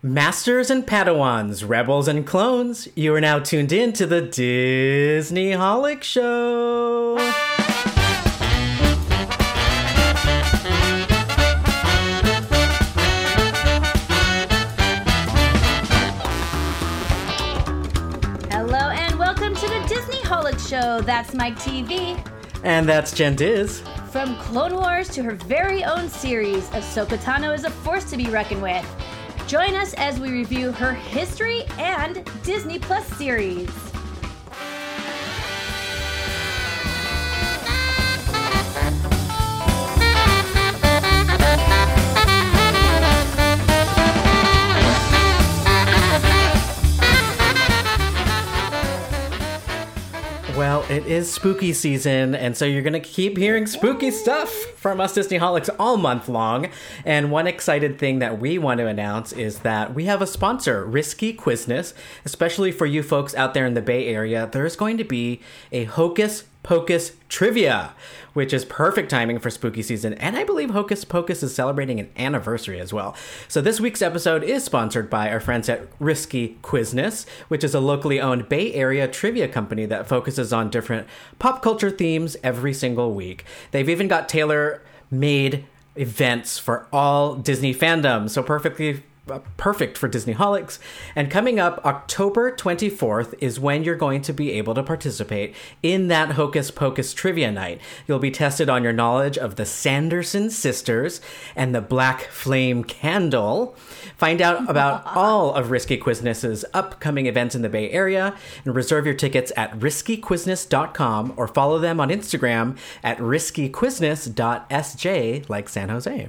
Masters and Padawans, rebels and clones, you are now tuned in to the Disneyholic Show. Hello and welcome to the Disneyholic Show. That's Mike TV. And that's Jen Diz. From Clone Wars to her very own series, Ahsoka Tano is a force to be reckoned with. Join us as we review her history and Disney Plus series. It is spooky season, and so you're going to keep hearing spooky stuff from us Disneyholics all month long. And one excited thing that we want to announce is that we have a sponsor, Risky Quizness, especially for you folks out there in the Bay Area. There's going to be a Hocus Pocus Trivia, which is perfect timing for spooky season. And I believe Hocus Pocus is celebrating an anniversary as well. So this week's episode is sponsored by our friends at Risky Quizness, which is a locally owned Bay Area trivia company that focuses on different pop culture themes every single week. They've even got tailor made events for all Disney fandoms. So perfectly perfect for Disneyholics. And coming up October 24th is when you're going to be able to participate in that Hocus Pocus trivia night. You'll be tested on your knowledge of the Sanderson sisters and the Black Flame Candle. Find out about all of Risky Quizness's upcoming events in the Bay Area and reserve your tickets at riskyquizness.com or follow them on Instagram at riskyquizness.sj like San Jose.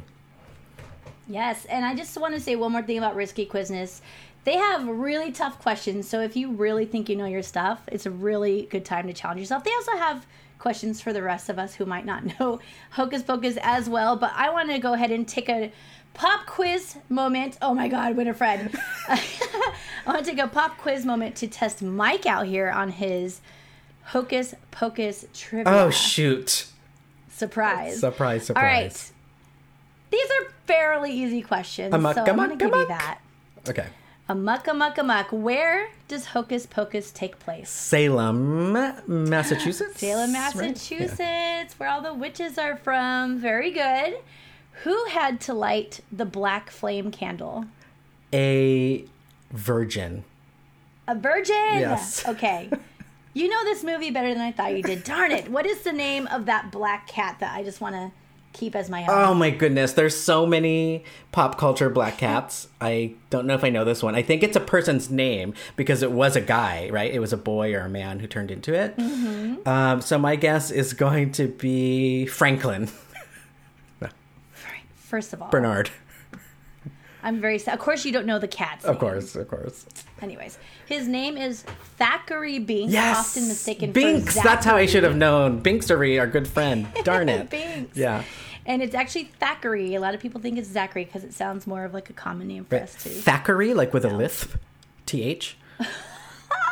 Yes, and I just want to say one more thing about Risky Quizness. They have really tough questions, so if you really think you know your stuff, it's a really good time to challenge yourself. They also have questions for the rest of us who might not know Hocus Pocus as well, but I want to go ahead and take a pop quiz moment. Oh my God, Winifred. I want to take a pop quiz moment to test Mike out here on his Hocus Pocus trivia. Oh, shoot. Surprise. Surprise, surprise. All right. These are fairly easy questions, Amok, so I'm going to give you that. Okay. Amuck, amuck, amuck. Where does Hocus Pocus take place? Salem, Massachusetts. Salem, right? Massachusetts, Yeah. where all the witches are from. Very good. Who had to light the black flame candle? A virgin. A virgin. Yes. Okay. You know this movie better than I thought you did. Darn it. What is the name of that black cat that I just want to keep as my own? Oh my goodness, there's so many pop culture black cats. I don't know if I know this one. I think it's a person's name because it was a guy, right? It was a boy or a man who turned into it. Mm-hmm. Um, so my guess is going to be Franklin First of all, Bernard. I'm very sad. Of course, you don't know the cat's Of name. course, of course. Anyways, his name is Thackeray Binks, Yes, often mistaken Binks. That's how I should have known. Binksery, our good friend. Darn it. Binks. Yeah. And it's actually Thackeray. A lot of people think it's Zachary because it sounds more of like a common name for Right. us too. Thackeray, like with a lisp. T H.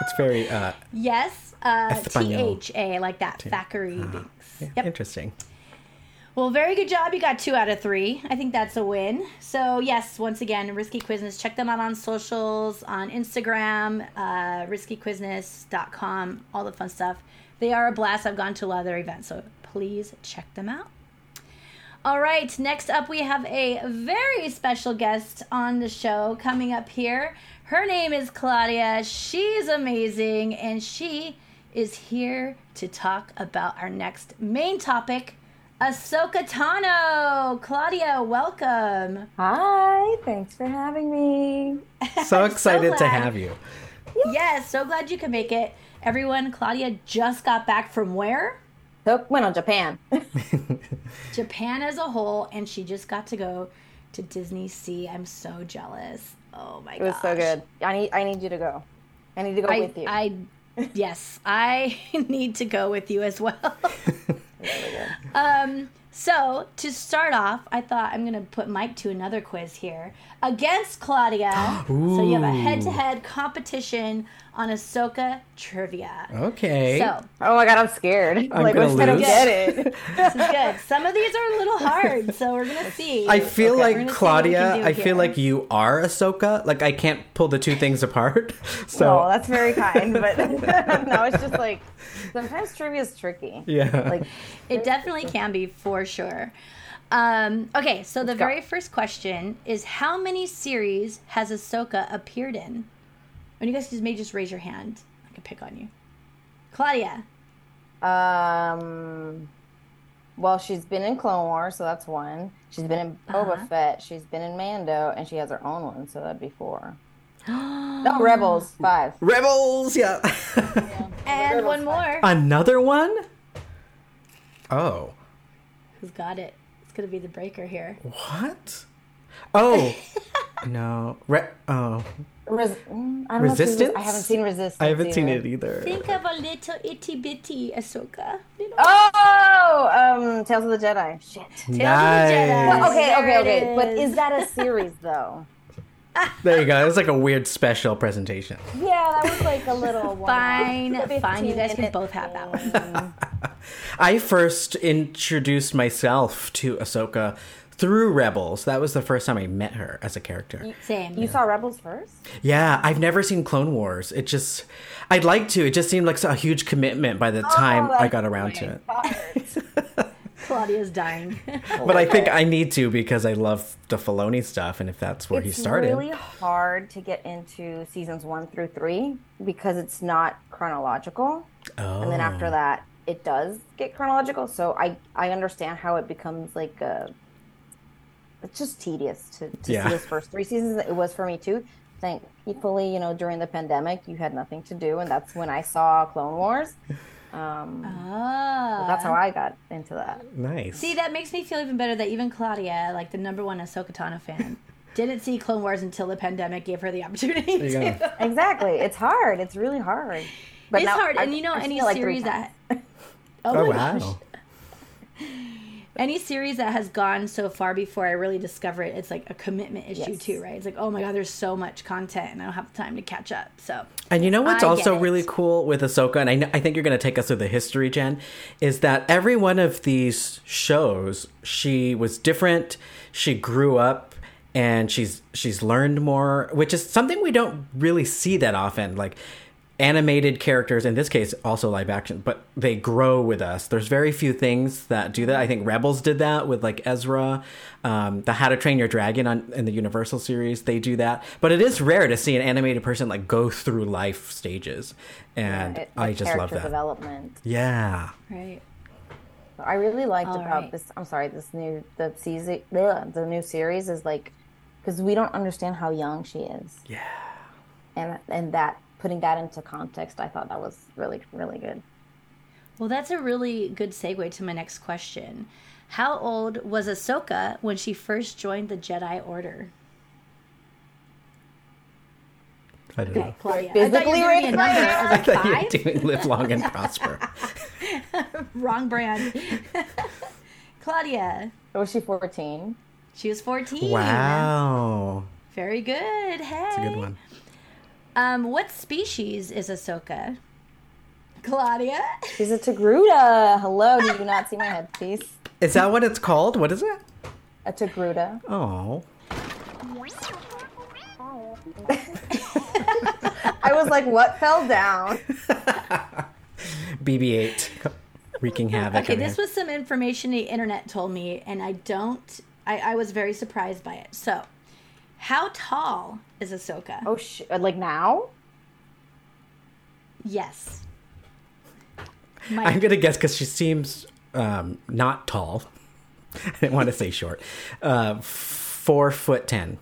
It's very uh, yes, uh, T Espanol. Like that. Thackeray Binks. yeah, Yep. interesting. Well, very good job. You got two out of three. I think that's a win. So, yes, once again, Risky Quizness. Check them out on socials, on Instagram, uh, riskyquizness.com, all the fun stuff. They are a blast. I've gone to a lot of their events, so please check them out. All right, next up, we have a very special guest on the show coming up here. Her name is Claudia. She's amazing, and she is here to talk about our next main topic, Ahsoka Tano. Claudia, welcome. Hi, thanks for having me. So excited to have you. Yes, so glad you could make it. Everyone, Claudia just got back from where? Went on Japan. Japan as a whole, and she just got to go to DisneySea. I'm so jealous. Oh my god. It was so good. I need I need you to go. I need to go I, with you. I, yes, I need to go with you as well. Um, so to start off, I thought I'm gonna put Mike to another quiz here against Claudia. so you have a head-to-head competition on Ahsoka trivia. Okay. So Oh my god, I'm scared. I'm like, gonna which I lose. get it. this is good. Some of these are a little hard, so we're gonna see. I feel We're like gonna see what we Claudia. can do I feel here. like you are Ahsoka. Like I can't pull the two things apart. So Oh, that's very kind, but no, it's just like sometimes trivia is tricky. yeah. Like, It definitely can be for sure. Um, okay, so the go. very first question is how many series has Ahsoka appeared in? And you guys just may just raise your hand. I can pick on you. Claudia. um, well, she's been in Clone Wars, so that's one. She's been in Boba Uh-huh. Fett. She's been in Mando, and she has her own one, so that'd be four. No, Rebels five. Rebels. Yeah. And one more. Another one. Oh. Who's got it? It's gonna be the breaker here. What? Oh. no. Re- oh. Res- I don't know if she's- Resistance? I haven't seen Resistance. I haven't seen it either. Think of a little itty bitty Ahsoka. Little Oh, um, Tales of the Jedi. Shit. Tales of the Jedi. Nice. Okay, There okay, it okay. But is. is that a series though? There you go. It's like a weird special presentation. Yeah, that was like a little one. Fine, fine. You guys can both have that one. I first introduced myself to Ahsoka through Rebels. That was the first time I met her as a character. Same. You saw Rebels first? Yeah, I've never seen Clone Wars. It just, I'd like to. It just seemed like a huge commitment by the time oh, I got around to it. Claudia's dying. But I think I need to because I love the Filoni stuff, and if that's where he started. it's really hard to get into seasons one through three because it's not chronological, oh, and then after oh. that, it does get chronological. So I I understand how it becomes like a. It's just tedious to, to Yeah. see those first three seasons. It was for me too. Thankfully, you know, during the pandemic, you had nothing to do, and that's when I saw Clone Wars. Um, Ah. that's how I got into that. nice. See, that makes me feel even better that even Claudia, like the number one Ahsoka Tano fan, didn't see Clone Wars until the pandemic gave her the opportunity to. Exactly, it's hard. It's really hard. But It's now hard, I- and you know I've any seen it like series that. Oh, oh my gosh. Any series that has gone so far before I really discover it, it's like a commitment issue Yes. too, right? It's like, oh my god, there's so much content, and I don't have the time to catch up. So And you know what's I also really cool with Ahsoka, and I, kn- I think you're going to take us through the history, Jen, is that every one of these shows, she was different. She grew up, and she's she's learned more, which is something we don't really see that often. Like animated characters, in this case, also live action, but they grow with us. There's very few things that do that. I think Rebels did that with like Ezra, um, the How to Train Your Dragon on in the Universal series. They do that, but it is rare to see an animated person like go through life stages, and It- I just love character that. development. Yeah, right. I really liked All about right. this. I'm sorry, this new the season, ugh, the new series is like because we don't understand how young she is, yeah. and and that putting that into context, I thought that was really really good. Well, that's a really good segue to my next question. How old was Ahsoka when she first joined the Jedi Order? I don't know. Claudia. Physically I thought you were giving right number. I was like, You're doing live long and prosper. Wrong brand. Claudia. Was she 14? She was 14. Wow, Very good. Hey. that's a good one. Um, what species is Ahsoka? Claudia? She's a Togruta. Hello, do you not see my headpiece? Is that what it's called? What is it? A Togruta. Oh, I was like, what fell down? BB-8 wreaking havoc. Okay, this here. was some information the internet told me, and I don't. I, I was very surprised by it. So, how tall is Ahsoka? Oh, sh- like now? Yes. I'm gonna guess because she seems um, not tall. I didn't want to say short. Uh, four foot ten.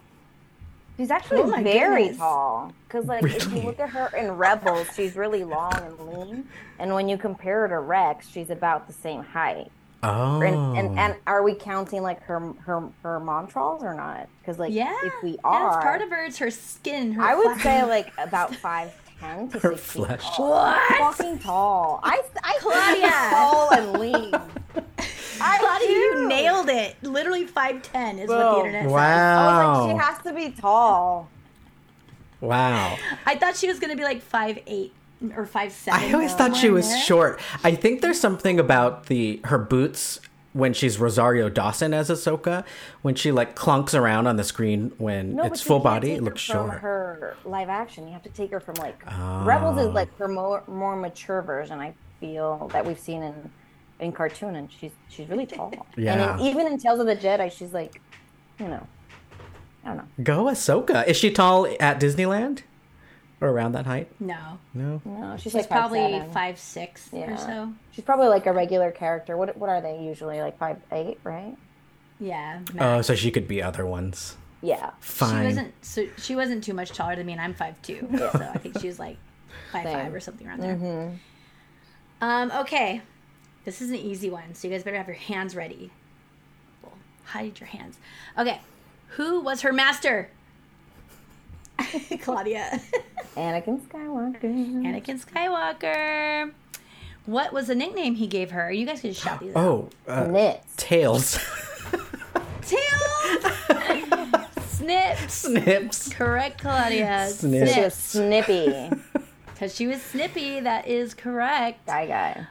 She's actually Oh very goodness. tall. Because, like, if you look at her in Rebels, she's really long and lean. And when you compare her to Rex, she's about the same height. Oh, And, and oh. and are we counting like her her her Montrals or not? Because like yeah. if we yeah, are, it's part of her. It's her skin. Her I would say like about five ten to her six feet flesh. tall. What? Fucking tall. I I Claudia. tall and lean. I Claudia, you nailed it. Literally 5'10 is what the Boom. internet says. I was Wow. like, she has to be tall. Wow. I thought she was gonna be like five eight or five seven. I always thought she was short. I think there's something about the her boots when she's Rosario Dawson as Ahsoka, when she like clunks around on the screen when No, it's full body, it looks from short. Her live action, you have to take her from like ah. Rebels Oh. is like her more more mature version. I feel that we've seen in in cartoon, and she's she's really tall. Yeah. and in, even in Tales of the Jedi, she's like, you know, I don't know. Go Ahsoka. Is she tall at Disneyland? Or around that height? No, No. No, she's, she's like probably 5'7". five six or so. She's probably like a regular character. What what are they usually like five eight, right? Yeah. Oh, so she could be other ones. Yeah. Fine. She wasn't so she wasn't too much taller than me, and I'm five two. So I think she was like five Same. five or something around there. Um. Okay, this is an easy one, so you guys better have your hands ready. Well, hide your hands. Okay, who was her master? Claudia. Anakin Skywalker. Anakin Skywalker. What was the nickname he gave her? You guys can just shout these out. Oh, uh, Knits. tails. Tails. Snips. Snips. Correct, Claudia. Snips. She was snippy. Because she was snippy. That is correct. Sky guy.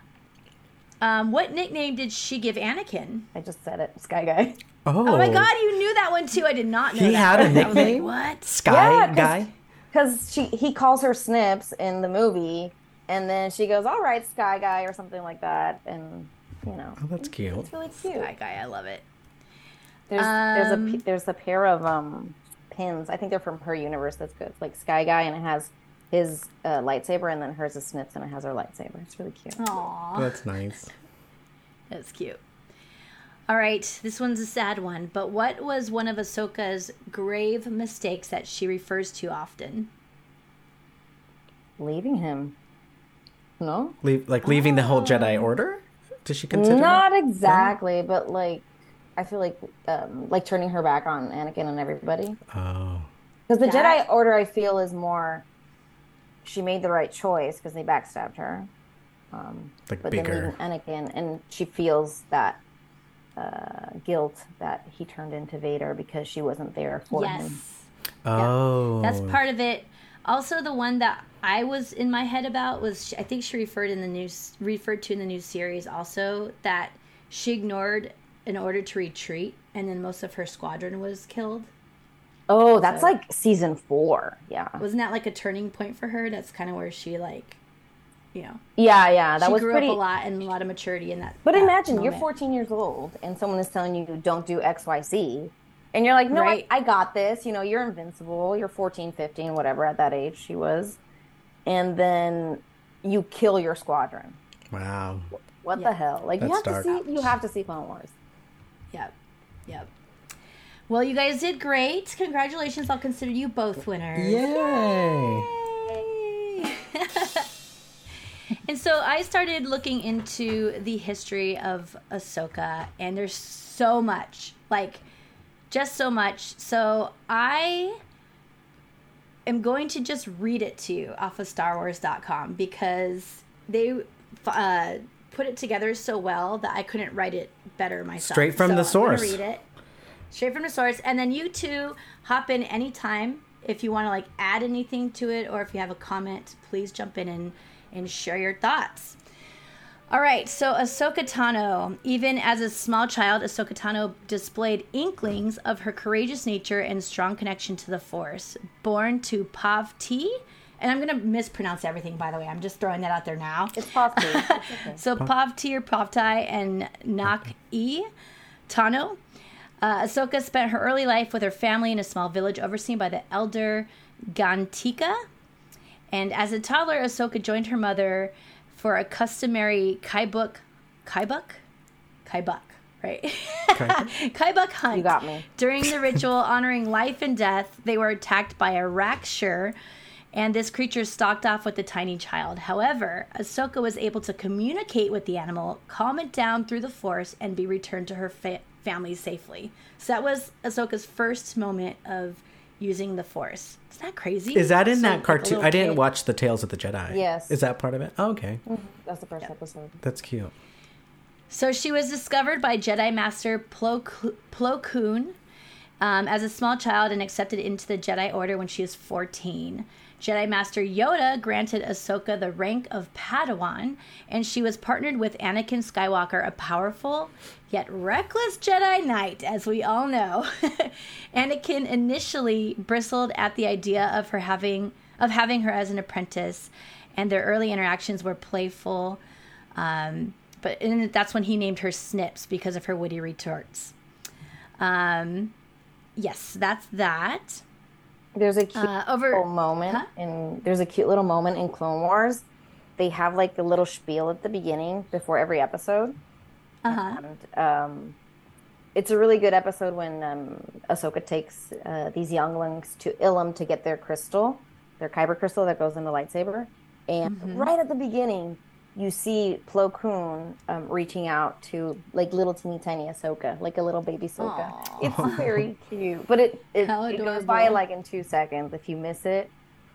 Um, what nickname did she give Anakin? I just said it. Sky guy. Oh. Oh my God, you knew that one too. I did not know. He that. had a was like, nickname? what? Sky Yeah, 'cause- guy? Because she he calls her Snips in the movie, and then she goes, "All right, Sky Guy" or something like that, and you know, Oh, that's cute. it's really cute. That guy, I love it. There's there's a Um, there's a pair of um pins. I think they're from her universe. That's good. It's like Sky Guy, and it has his uh, lightsaber, and then hers is Snips, and it has her lightsaber. It's really cute. Aw, That's nice. that's cute. All right, this one's a sad one. But what was one of Ahsoka's grave mistakes that she refers to often? Leaving him. No, Leave, like leaving the whole Jedi Order? Does she consider not that? exactly, but like I feel like um, like turning her back on Anakin and everybody. Oh. Because the That- Jedi Order, I feel, is more. She made the right choice because they backstabbed her. Um, Like but then bigger. leaving Anakin, and she feels that uh, guilt that he turned into Vader because she wasn't there for him. Yes. Oh. That's part of it. Also, the one that I was in my head about was I think she referred in the news referred to in the new series also that she ignored in order to retreat, and then most of her squadron was killed. Oh, that's So- like season four. Yeah, Wasn't that like a turning point for her? That's kind of where she like, you know, yeah, yeah. That she was grew pretty. up a lot and a lot of maturity in that. But that imagine you're 14 years old and someone is telling you don't do X, Y, Z. And you're like, no, Right. I, I got this. You know, you're invincible. You're 14, 15, whatever at that age she was. And then you kill your squadron. Wow. What Yeah. the hell? Like you That's have to see you have to see Clone Wars. Yep, yep. Well, you guys did great. Congratulations! I'll consider you both winners. Yay. Yay! and so I started looking into the history of Ahsoka, and there's so much, like, just so much. So I am going to just read it to you off of StarWars.com because they uh, put it together so well that I couldn't write it better myself. Straight from So the I'm source. read it straight from the source and then you two hop in anytime if you want to like add anything to it or if you have a comment please jump in and and share your thoughts all right so ahsoka tano even as a small child ahsoka tano displayed inklings of her courageous nature and strong connection to the force born to pav t and i'm going to mispronounce everything by the way i'm just throwing that out there now It's possible. It's okay. so Pavti or Pavtai and Nak E Tano. Uh, Ahsoka spent her early life with her family in a small village overseen by the elder Gantika. And as a toddler, Ahsoka joined her mother for a customary Kaibuk, Kaibuk? Kaibuk, right? Kaibuk hunt. You got me. During the ritual honoring life and death, they were attacked by a Rakshur, and this creature stalked off with the tiny child. However, Ahsoka was able to communicate with the animal, calm it down through the Force, and be returned to her fa- family safely. So that was Ahsoka's first moment of using the Force. Is that crazy? Is that in So, that cartoon? little I didn't kid- watch the Tales of the Jedi. Yes. Is that part of it? Oh, okay. That's the first episode. That's cute. So she was discovered by Jedi Master Plo, Plo Koon, um, as a small child and accepted into the Jedi Order when she was 14. Jedi Master Yoda granted Ahsoka the rank of Padawan, and she was partnered with Anakin Skywalker, a powerful yet reckless Jedi Knight, as we all know. Anakin initially bristled at the idea of her having of having her as an apprentice, and their early interactions were playful. Um, but that's when he named her Snips because of her witty retorts. Um, yes, that's that. There's a cute Uh, over little moment Huh? in there's a cute little moment in Clone Wars. They have like the little spiel at the beginning before every episode. uh-huh. And um, it's a really good episode when um, Ahsoka takes uh, these younglings to Ilum to get their crystal, their kyber crystal that goes in the lightsaber. And Mm-hmm. right at the beginning, you see Plo Koon um, reaching out to like little teeny tiny Ahsoka, like a little baby Ahsoka. Aw. It's very cute, but it it, it goes by like in two seconds. If you miss it,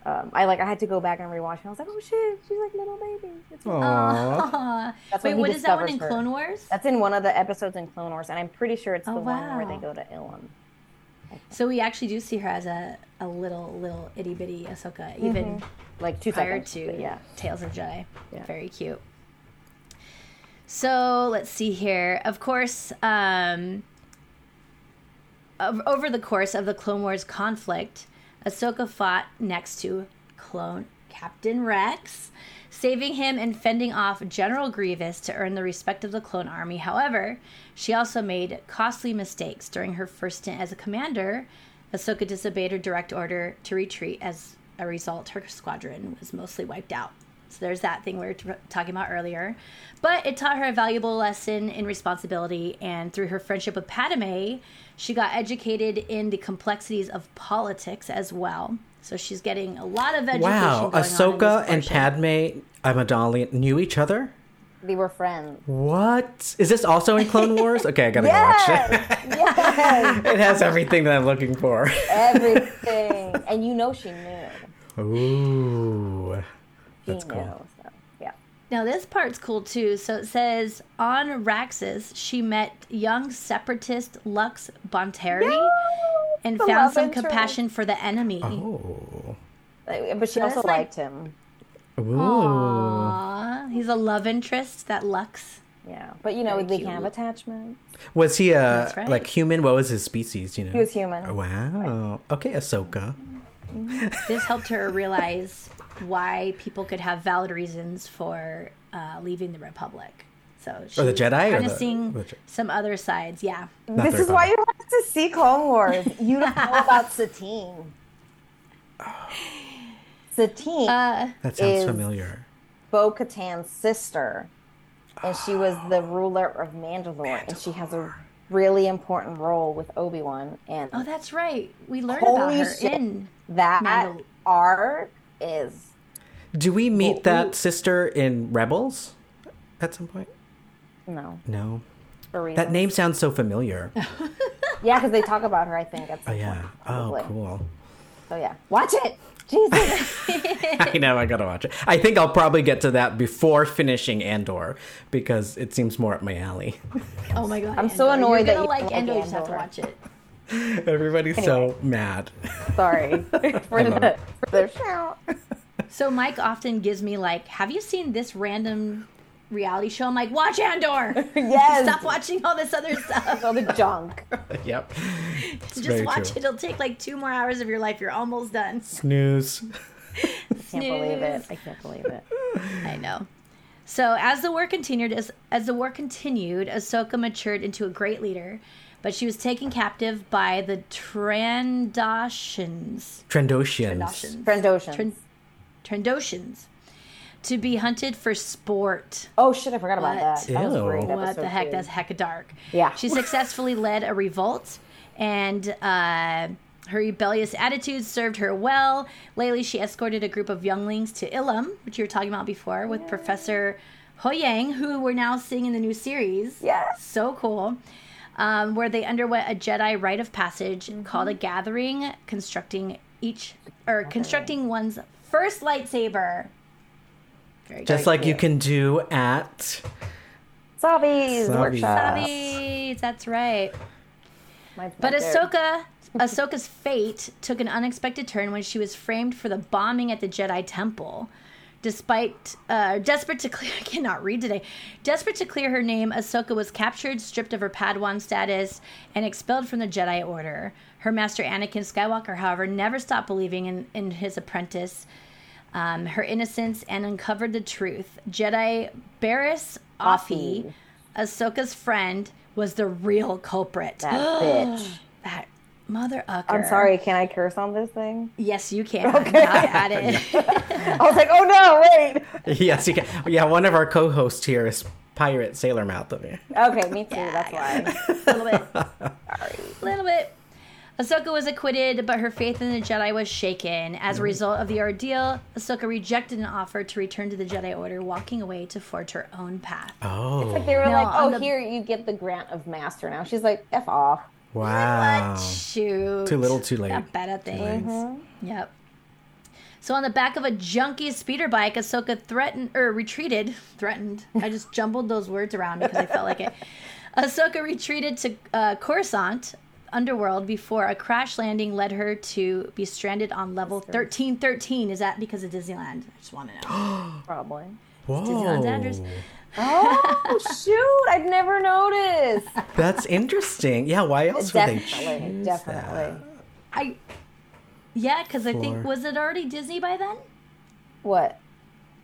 um, I like I had to go back and rewatch. And I was like, oh shit, she's like little baby. It's Aww. Aw. That's Wait, when what is that one in. Clone Wars? That's in one of the episodes in Clone Wars, and I'm pretty sure it's Oh, the one where they go to Ilum. So we actually do see her as a, a little little itty bitty Ahsoka, even Like two prior seconds. to yeah. Tales of Jedi. Yeah. Very cute. So let's see here. Of course, um, over the course of the Clone Wars conflict, Ahsoka fought next to clone Captain Rex, saving him and fending off General Grievous to earn the respect of the clone army. However, she also made costly mistakes during her first stint as a commander. Ahsoka disobeyed her direct order to retreat. As a result, her squadron was mostly wiped out. So there's that thing we were t- talking about earlier. But it taught her a valuable lesson in responsibility, and through her friendship with Padme, she got educated in the complexities of politics as well. So she's getting a lot of education. Wow, going on in Ahsoka this and portion. Padme Amidala knew each other? They were friends. What? Is this also in Clone Wars? Okay, I gotta go watch it. yes, It has everything that I'm looking for. everything. And you know she knew. Ooh. She That's knew. cool. So, yeah. Now this part's cool too. So it says on Raxus, she met young separatist Lux Bonteri and the found some interest. compassion for the enemy. Oh. But she So also it's like- liked him. Ooh. Aww, he's a love interest. That Lux. Yeah. But you know, Very they cute. can have attachment. Was he a right. like human? What was his species? You know, He was human. Wow. Okay, Ahsoka. This helped her realize why people could have valid reasons for uh, leaving the Republic. So she Or the Jedi or kind the- of seeing the Je- some other sides. Yeah. Not this very is why you have to see Clone Wars. You don't know about Satine. Satine, Uh, That sounds is- familiar. Bo Katan's sister, and she was the ruler of Mandalore, and she has a really important role with Obi Wan. And oh, that's right. We learned about her shit. in. that Mandal- arc is Do we meet Well, that we- sister in Rebels at some point? no No. for. That name sounds so familiar. Yeah, because they talk about her. I think at Oh some yeah. point. Oh cool. So yeah, watch it. Jesus. I know I gotta watch it. I think I'll probably get to that before finishing Andor because it seems more up my alley. Oh my god. I'm so annoyed You're that gonna you like don't Andor. You just have to watch it. Everybody's so mad. Sorry for the for the shout. So Mike often gives me like, "Have you seen this random reality show?" I'm like, "Watch Andor." Yes. Stop watching all this other stuff. All the junk. yep. Just watch true. it. It'll take like two more hours of your life. You're almost done. Snooze. I can't believe it. I can't believe it. I know. So as the war continued, as as the war continued, Ahsoka matured into a great leader, but she was taken captive by the Trandoshans. Trandoshians. Trandoshans. Trandoshan. Tran- Trandoshans. To be hunted for sport. oh shit! I forgot about What? that. That was great. What the heck? two. That's hecka dark. Yeah. She successfully led a revolt, and uh, her rebellious attitude served her well. Lately, she escorted a group of younglings to Ilum, which you were talking about before, with Professor Huyang, who we're now seeing in the new series. Yes. So cool. Um, where they underwent a Jedi rite of passage Mm-hmm. called a gathering, constructing each or constructing one's first lightsaber. Very Just good. like you can do at Savi's Savi's. workshop. Savis, that's right. Mine's But back there. Ahsoka, Ahsoka's fate took an unexpected turn when she was framed for the bombing at the Jedi Temple. Despite uh, desperate to clear, I cannot read today. Desperate to clear her name, Ahsoka was captured, stripped of her Padawan status, and expelled from the Jedi Order. Her master Anakin Skywalker, however, never stopped believing in, in his apprentice, um, her innocence, and uncovered the truth. Jedi Barris Offee, Offee. Ahsoka's friend, was the real culprit. That bitch. That mother ucker. I'm sorry, can I curse on this thing? Yes, you can. Okay. I it. I was like, oh no, wait. yes, you can. Yeah, one of our co-hosts here is Pirate Sailor Mouth of you. Okay, me too. That's why. a little bit. sorry. A little bit. Ahsoka was acquitted, but her faith in the Jedi was shaken. As a mm. result of the ordeal, Ahsoka rejected an offer to return to the Jedi Order, walking away to forge her own path. Oh, It's Like they were No, like, oh, the- here you get the grant of master now. She's like, f off. Wow. Shoot. Too little, too late. That bad thing. Mm-hmm. Yep. So on the back of a junkie speeder bike, Ahsoka threatened or retreated. Threatened. I just jumbled those words around because I felt like it. Ahsoka retreated to uh, Coruscant underworld before a crash landing led her to be stranded on level thirteen thirteen. Is that because of Disneyland? I just want to know. Probably. Disneyland's address. Oh shoot! I've never noticed. That's interesting. Yeah, why else would they Definitely, choose definitely. I. Yeah, because I think was it already Disney by then? What?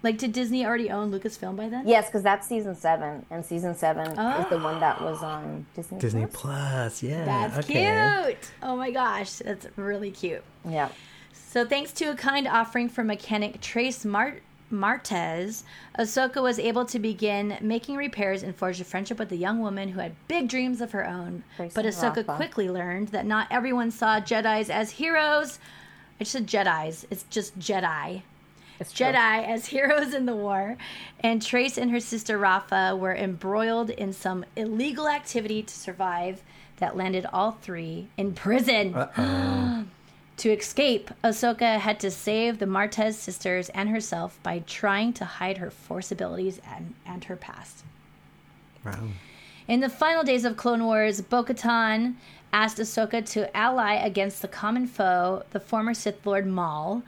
Like, did Disney already own Lucasfilm by then? Yes, because that's season seven, and season seven is the one that was oh. on Disney. Disney Plus. Plus, yeah. That's okay. cute. Oh my gosh, that's really cute. Yeah. So, thanks to a kind offering from mechanic Trace Mar- Martez, Ahsoka was able to begin making repairs and forged a friendship with a young woman who had big dreams of her own. Trace but Ahsoka Rafa. quickly learned that not everyone saw Jedi's as heroes. I just said Jedi's. It's just Jedi. It's true. Jedi as heroes in the war, and Trace and her sister Rafa were embroiled in some illegal activity to survive that landed all three in prison. to escape, Ahsoka had to save the Martez sisters and herself by trying to hide her Force abilities and, and her past. Wow. In the final days of Clone Wars, Bo Katan asked Ahsoka to ally against the common foe, the former Sith Lord Maul.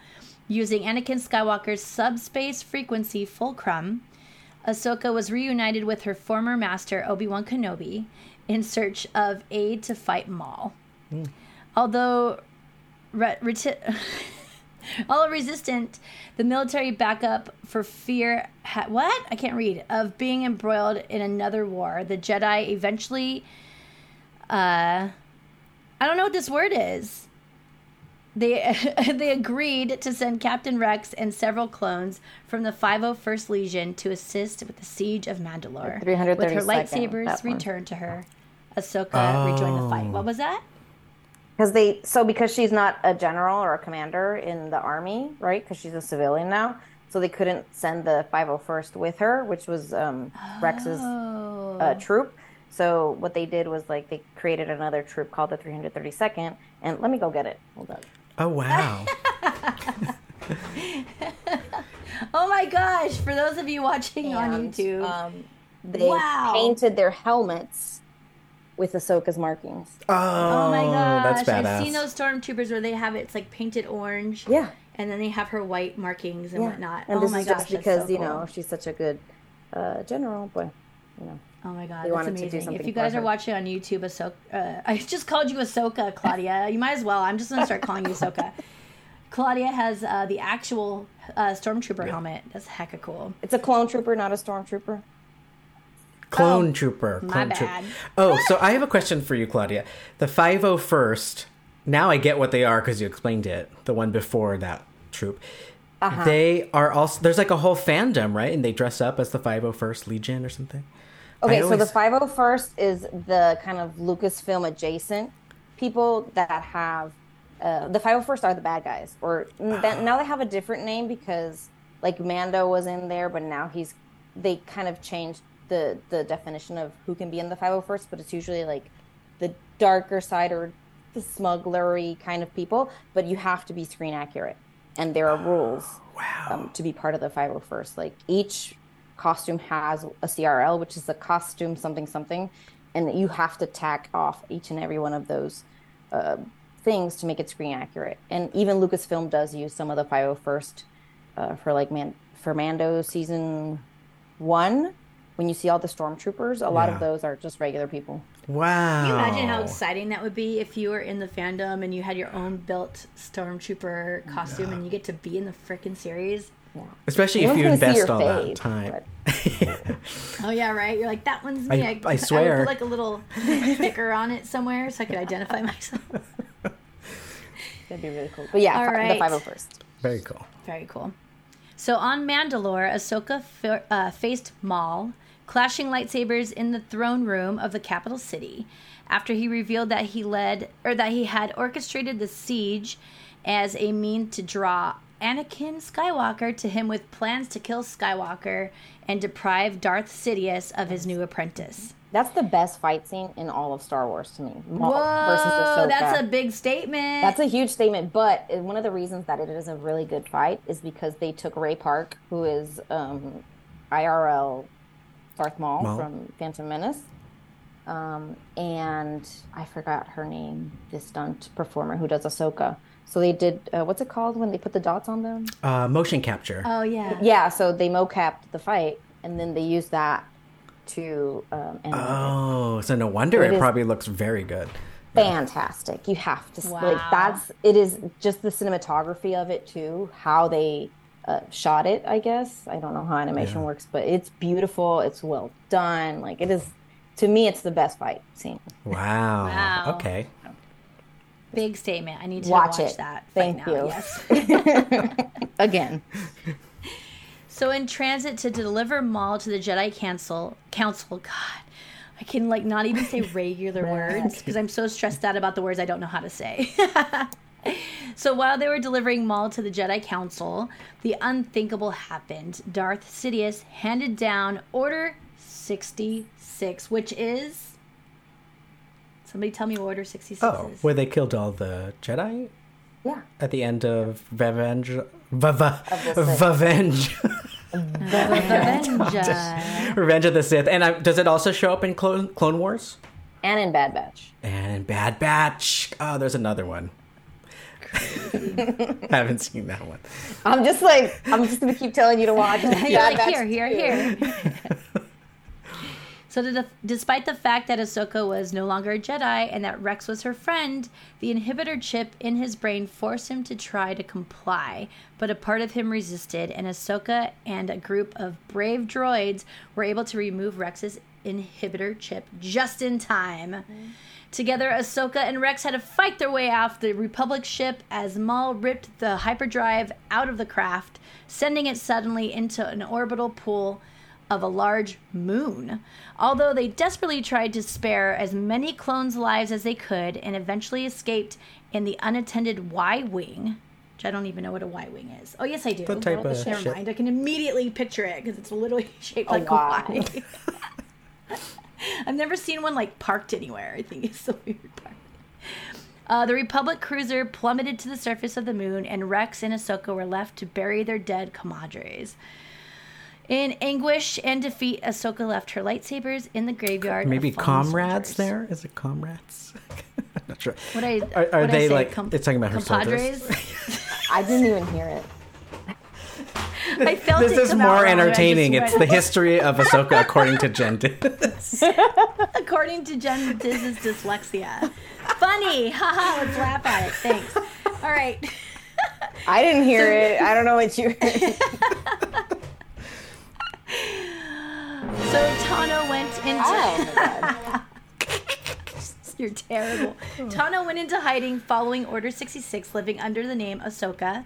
Using Anakin Skywalker's subspace frequency fulcrum, Ahsoka was reunited with her former master, Obi Wan Kenobi, in search of aid to fight Maul. Hmm. Although re- reti- Although resistant, the military backup for fear ha- what I can't read of being embroiled in another war. The Jedi eventually, uh, I don't know what this word is. They they agreed to send Captain Rex and several clones from the 501st Legion to assist with the siege of Mandalore. With her lightsabers returned to her, Ahsoka rejoined the fight. Oh. What was that? Because they so because she's not a general or a commander in the army, right? Because she's a civilian now, so they couldn't send the 501st with her, which was um, Rex's Oh. uh, troop. So what they did was like they created another troop called the 332nd, and let me go get it. Hold on. Oh wow. Oh my gosh! For those of you watching on YouTube, um, they Wow. painted their helmets with Ahsoka's markings. Oh, oh my gosh! that's badass. I've seen those stormtroopers where they have it, it's like painted orange. Yeah. And then they have her white markings and Yeah. whatnot. And oh this my is gosh! just because so you cool. know she's such a good uh, general, boy. You know. Oh my god, They that's wanted to do amazing! If you guys are watching on YouTube, Ahsoka, uh, I just called you Ahsoka, Claudia. you might as well. I'm just gonna start calling you Ahsoka. Claudia has uh, the actual uh, stormtrooper helmet. That's hecka cool. It's a clone trooper, not a stormtrooper. Clone Oh, trooper. my Clone troop- bad. Oh, so I have a question for you, Claudia. The 501st, now I get what they are because you explained it. The one before that troop. Uh-huh. They are also, there's like a whole fandom, right? And they dress up as the 501st Legion or something. Okay, I so the 501st is the kind of Lucasfilm adjacent people that have uh, the 501st are the bad guys, or that, now they have a different name because like Mando was in there, but now he's they kind of changed the the definition of who can be in the 501st, but it's usually like the darker side or the smugglery kind of people, but you have to be screen accurate, and there are rules Wow. um, to be part of the 501st. Like each costume has a CRL, which is a costume something something, and you have to tack off each and every one of those uh, things to make it screen accurate. And even Lucasfilm does use some of the 501st uh, for like man for Mando season one. When you see all the stormtroopers, a lot Yeah. of those are just regular people. Wow. Can you imagine how exciting that would be if you were in the fandom and you had your own built stormtrooper costume and you get to be in the freaking series? Especially No if you invest your all that face, time. Oh yeah, right. You're like that one's me. I- I swear. would put like a little sticker on it somewhere so I could identify myself. That'd be really cool. But yeah, All fi- right. the 501st. Very cool. Very cool. So on Mandalore, Ahsoka fa- uh, faced Maul, clashing lightsabers in the throne room of the capital city. After he revealed that he led or that he had orchestrated the siege as a mean to draw Anakin Skywalker to him with plans to kill Skywalker and deprive Darth Sidious of his new apprentice. That's the best fight scene in all of Star Wars to me. Maul Whoa, that's a big statement. That's a huge statement, but one of the reasons that it is a really good fight is because they took Ray Park, who is um, IRL Darth Maul, Maul. from Phantom Menace, um, and I forgot her name, the stunt performer who does Ahsoka. So they did uh, what's it called when they put the dots on them? Uh, motion capture. oh yeah. Yeah, so they mocapped the fight, and then they used that to um, animate it. oh, so no wonder It it, is- probably looks very good. fantastic. You have to Wow. like that's it is just the cinematography of it too, how they uh, shot it. I guess I don't know how animation Yeah. works, but it's beautiful. It's well done. Like it is to me, it's the best fight scene. Wow. Wow. Okay. Big statement. I need to Watch watch, it. that. Thank right now. you. Yes. Again, So in transit to deliver Maul to the Jedi Council, Council, God, I can like not even say regular words because I'm so stressed out about the words I don't know how to say. So while they were delivering Maul to the Jedi Council, the unthinkable happened. Darth Sidious handed down Order 66, which is Somebody tell me what Order 66 Oh, is. where they killed all the Jedi yeah. at the end of Revenge. Vava, the Sith. Revenge. Revenge of the Sith. And uh, does it also show up in Clone, Clone Wars? And in Bad Batch. And in Bad Batch. Oh, there's another one. Haven't seen that one. I'm just like I'm just gonna keep telling you to watch. You're like, here, here, here. so, the, despite the fact that Ahsoka was no longer a Jedi and that Rex was her friend, the inhibitor chip in his brain forced him to try to comply. But a part of him resisted, and Ahsoka and a group of brave droids were able to remove Rex's inhibitor chip just in time. Mm-hmm. Together, Ahsoka and Rex had to fight their way off the Republic ship as Maul ripped the hyperdrive out of the craft, sending it suddenly into an orbital pool of a large moon. Although they desperately tried to spare as many clones' lives as they could and eventually escaped in the unattended Y Wing, which I don't even know what a Y Wing is. Oh, yes, I do. The type Well, of Never ship. mind. I can immediately picture it because it's literally shaped like Y. a Y. I've never seen one like parked anywhere. I think it's the weird part. Uh, the Republic cruiser plummeted to the surface of the moon, and Rex and Ahsoka were left to bury their dead compadres. In anguish and defeat, Ahsoka left her lightsabers in the graveyard. Maybe comrades soldiers. there? Is it comrades? I'm not sure. What I, Are- are what'd I they, say? like- Com- it's talking about her soldiers? compadres? I didn't even hear it. I felt This it is come out more wrong, and I just entertaining. It's the history of Ahsoka according to Jen. according to Jen Diz's dyslexia. Funny, haha. Let's laugh at it. Thanks. All right. I didn't hear it. I don't know what you. So Tano went into. oh. You're terrible. Tano went into hiding following Order 66, living under the name Ahsoka.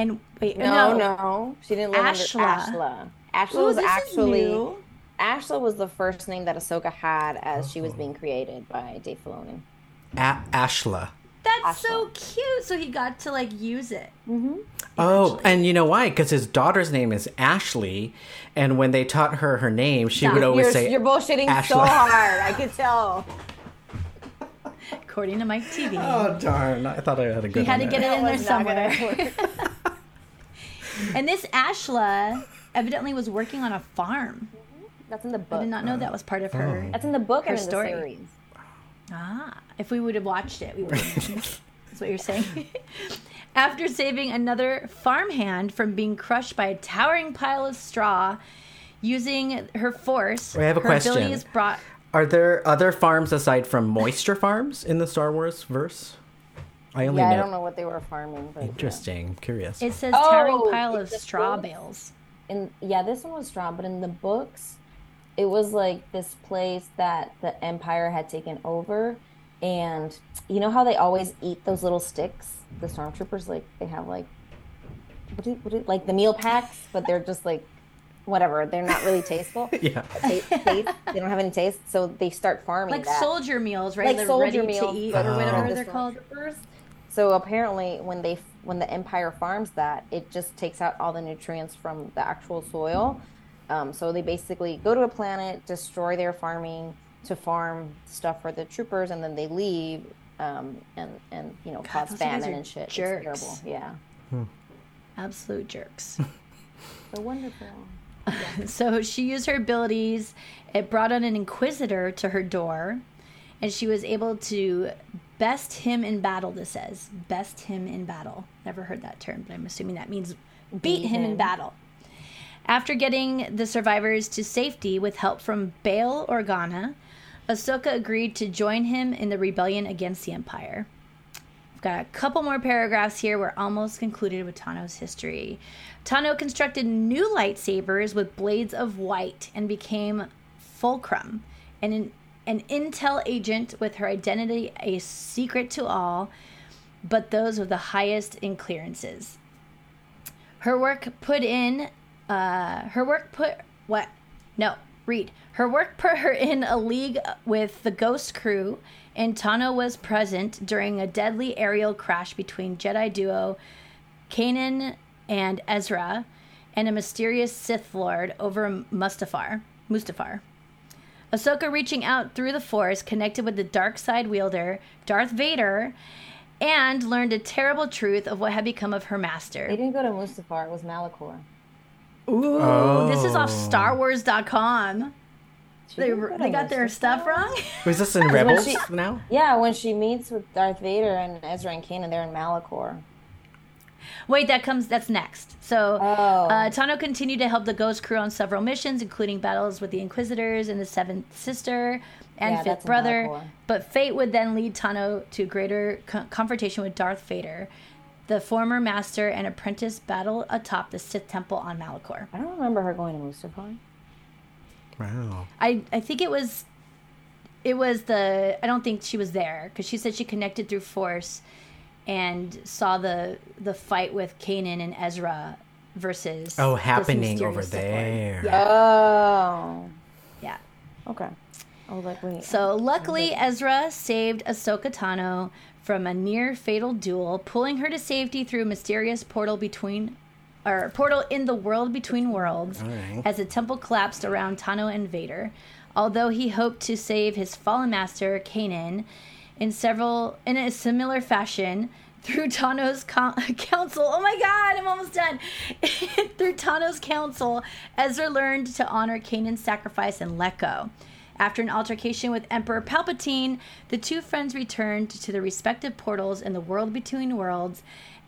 And wait, No, no, she didn't live Ashla. under Ashla. Ashla Ooh, was actually new. Ashla was the first name that Ahsoka had as she was being created by Dave Filoni. A- Ashla. That's so cute. So he got to like use it. Mm-hmm. Oh, and you know why? Because his daughter's name is Ashley, and when they taught her her name, she Stop. would always You're, say, you're bullshitting so hard. I could tell. According to Mike TV. "Oh darn! I thought I had a good." he had to one get it in there was not gonna somewhere. and this Ashla evidently was working on a farm. That's in the book. I did not know that was part of her. That's in the book Her and in the story. series. Ah, if we would have watched it, we would have. That's what you're saying. After saving another farmhand from being crushed by a towering pile of straw, using her force, I have a her question. abilities brought. Are there other farms aside from moisture farms in the Star Wars verse? I only Yeah, I don't know what they were farming, but. Interesting. I'm curious. It says Oh, towering pile of straw books? bales. And yeah, this one was straw, but in the books, it was like this place that the Empire had taken over, and you know how they always eat those little sticks. The stormtroopers like they have like what do, what do, like the meal packs, but they're just like whatever. They're not really tasteful. yeah. taste, taste. They don't have any taste, so they start farming Like that. soldier meals, right? like They're soldier ready meals, to eat uh-huh. or whatever the they're called. Stormtroopers. So apparently, when they when the Empire farms that, it just takes out all the nutrients from the actual soil. Um, so they basically go to a planet, destroy their farming to farm stuff for the troopers, and then they leave um, and and you know cause famine and shit. jerks. It's terrible. Yeah. Absolute jerks. So wonderful. So she used her abilities. It brought on an inquisitor to her door, and she was able to best him in battle. This says best him in battle. Never heard that term, but I'm assuming that means beat him in battle. After getting the survivors to safety with help from Bail Organa, Ahsoka agreed to join him in the rebellion against the Empire. I've got a couple more paragraphs here. We're almost concluded with Tano's history. Tano constructed new lightsabers with blades of white and became Fulcrum, an, an intel agent with her identity a secret to all, but those with the highest in clearances. Her work put in, uh, her work put, what? No, read. Her work put her in a league with the Ghost Crew, and Tano was present during a deadly aerial crash between Jedi duo Kanan and Ezra and a mysterious Sith Lord over Mustafar. Mustafar. Ahsoka reaching out through the Force connected with the dark side wielder, Darth Vader, and learned a terrible truth of what had become of her master. They didn't go to Mustafar. It was Malachor. Ooh, this is off Oh. StarWars.com. She They, didn't go to they got their stuff wrong. Was this in Rebels she- now? Yeah, when she meets with Darth Vader and Ezra and Kanan, they're in Malachor. Wait, that comes. That's next. So, Oh. uh, Tano continued to help the Ghost Crew on several missions, including battles with the Inquisitors and the Seventh Sister and Yeah, Fifth Brother. But fate would then lead Tano to greater co- confrontation with Darth Vader, the former master and apprentice, battle atop the Sith Temple on Malachor. I don't remember her going to Mustafar. Wow. I I think it was, it was the. I don't think she was there because she said she connected through Force, and saw the the fight with Kanan and Ezra versus Oh, happening over mysterious Sith Lord. there. Yeah, Oh. yeah. Okay. I was like, wait. So luckily, Ezra saved Ahsoka Tano from a near fatal duel, pulling her to safety through a mysterious portal between, or portal in the world between worlds, Alright. as the temple collapsed around Tano and Vader. Although he hoped to save his fallen master Kanan in several in a similar fashion through Tano's con-. Oh my God, I'm almost done. through Tano's counsel, Ezra learned to honor Kanan's sacrifice and let go. After an altercation with Emperor Palpatine, the two friends returned to their respective portals in the world between worlds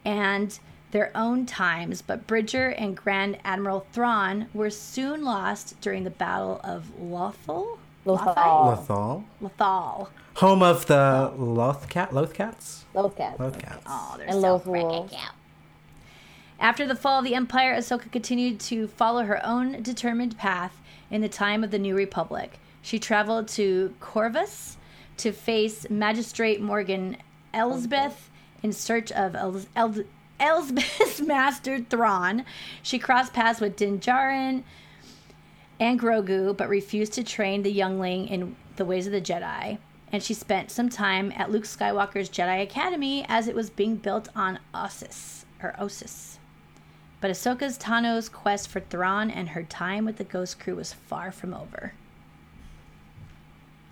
and their own times, but Bridger and Grand Admiral Thrawn were soon lost during the Battle of Lothal? Lothal. Lothal. Lothal. Home of the Lothcat? Lothcats? Lothcat. Lothcats. Oh, they're And so Loth freaking cute. After the fall of the Empire, Ahsoka continued to follow her own determined path in the time of the New Republic. She traveled to Corvus to face Magistrate Morgan Elsbeth in search of Els- Els- Elsbeth's master Thrawn. She crossed paths with Din Djarin and Grogu, but refused to train the youngling in the ways of the Jedi. And she spent some time at Luke Skywalker's Jedi Academy as it was being built on Ossus or Osis. But Ahsoka's Tano's quest for Thrawn and her time with the Ghost Crew was far from over.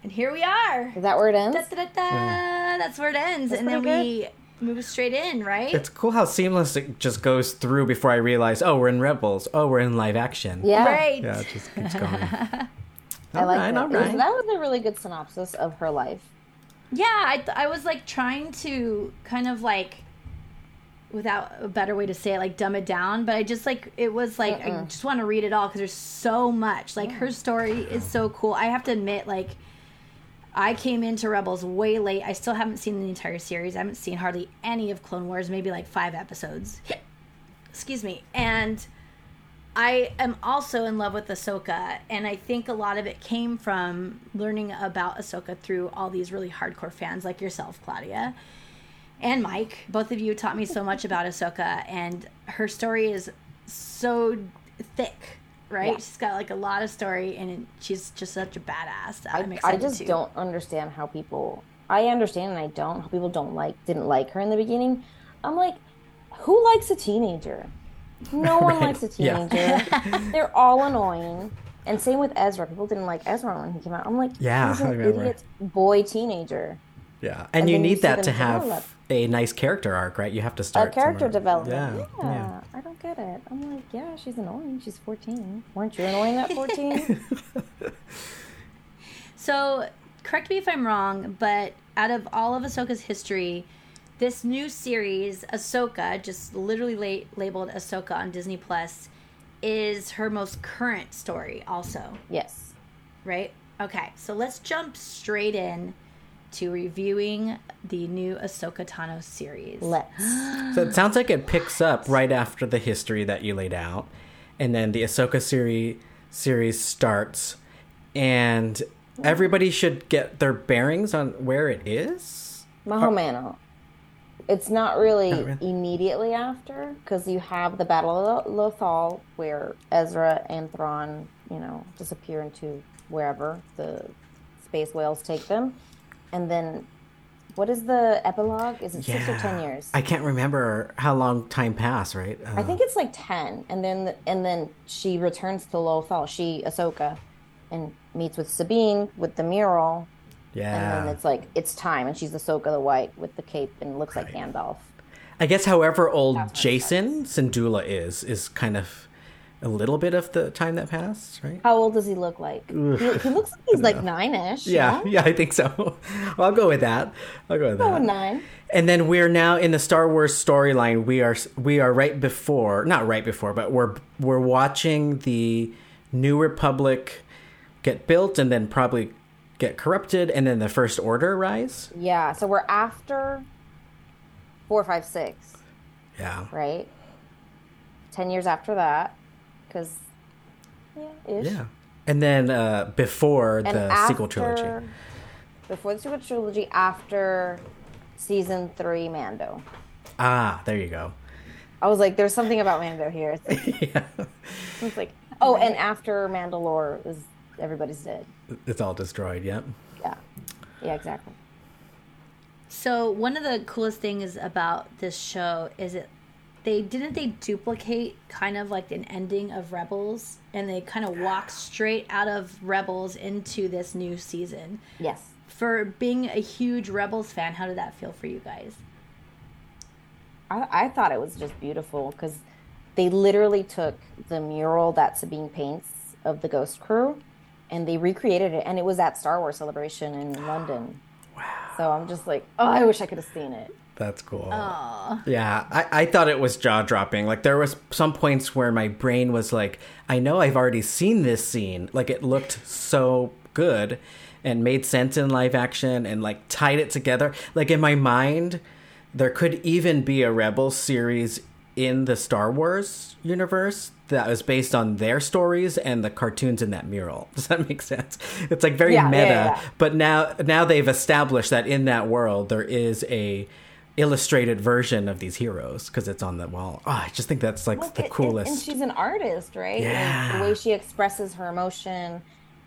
And here we are. Is that where it ends? Da, da, da, da. That's where it ends. That's and then pretty we move straight in, right? It's cool how seamless it just goes through before I realize, oh, we're in Rebels. Oh, we're in live action. Yeah. right. Yeah, it just keeps going. I like Alright, that. It was- that was a really good synopsis of her life. Yeah, I, th- I was like trying to kind of like, without a better way to say it, like dumb it down. But I just like it was like I just want to read it all because there's so much. Like her story is so cool. I have to admit, like I came into Rebels way late. I still haven't seen the entire series. I haven't seen hardly any of Clone Wars. Maybe like five episodes. Excuse me. And I am also in love with Ahsoka, and I think a lot of it came from learning about Ahsoka through all these really hardcore fans like yourself, Claudia, and Mike. Both of you taught me so much about Ahsoka, and her story is so thick, right? Yeah. She's got like a lot of story, and she's just such a badass. that I'm I excited just to. don't understand how people. I understand and I don't. How people don't like didn't like her in the beginning. I'm like, who likes a teenager? No one Right. likes a Yeah. teenager. They're all annoying. And same with Ezra. People didn't like Ezra when he came out. I'm like, Yeah, he's an idiot boy teenager. Yeah, and, And you then you need that to have develop. A nice character arc, right? You have to start A start character somewhere. development. Yeah, Yeah, yeah. I don't get it. I'm like, yeah, she's annoying. She's 14. Weren't you annoying at 14? So, correct me if I'm wrong, but out of all of Ahsoka's history, this new series, Ahsoka, just literally la- labeled Ahsoka on Disney Plus, is her most current story, also, yes. right? Okay, so let's jump straight in to reviewing the new Ahsoka Tano series. Let's. So it sounds like it picks up right after the history that you laid out, and then the Ahsoka series series starts, and everybody should get their bearings on where it is. Mahomano. It's not really Not really. immediately after because you have the Battle of Lothal where Ezra and Thrawn, you know, disappear into wherever the space whales take them, and then what is the epilogue? Is it six or ten years? I can't remember how long time passed. Right? Uh, I think it's like ten, and then and then she returns to Lothal. She Ahsoka, and meets with Sabine with the mural, Yeah. and then it's like it's time, and she's Ahsoka the White with the cape and looks like Right. Gandalf. I guess however old That's what it Jacen Syndulla is is kind of a little bit of the time that passed, right? How old does he look like? He, he looks like he's like nine-ish. you Yeah, yeah, I think so. well, I'll go with that. I'll go with Oh, that. nine. And then we're now in the Star Wars storyline. We are we are right before, not right before, but we're we're watching the New Republic get built and then probably get corrupted, and then the First Order rise. Yeah. So we're after four, five, six, Yeah, right? Ten years after that, because yeah, ish. yeah. And then uh, before And the after, sequel trilogy. Before the sequel trilogy, after season three, Mando. Ah, there you go. I was like, there's something about Mando here. It's like, yeah, it's like oh, and after Mandalore is everybody's dead. it's all destroyed. Yep. Yeah. Yeah, exactly. So one of the coolest things about this show is it they didn't they duplicate kind of like an ending of Rebels and they kind of walked straight out of Rebels into this new season. Yes. For being a huge Rebels fan, how did that feel for you guys? I, I thought it was just beautiful because they literally took the mural that Sabine paints of the Ghost Crew and they recreated it, and it was at Star Wars Celebration in London. Wow! So I'm just like, oh, I wish I could have seen it. That's cool. Yeah, I, I thought it was jaw dropping. Like there was some points where my brain was like, I know I've already seen this scene. Like it looked so good and made sense in live action and like tied it together. Like in my mind, there could even be a Rebel series in the Star Wars universe that was based on their stories and the cartoons in that mural. Does that make sense? It's like very Yeah, meta, yeah, yeah. but now now they've established that in that world there is a illustrated version of these heroes because it's on the wall. Oh, I just think that's like Look, the it- it- coolest. and she's an artist, right? Yeah. The way she expresses her emotion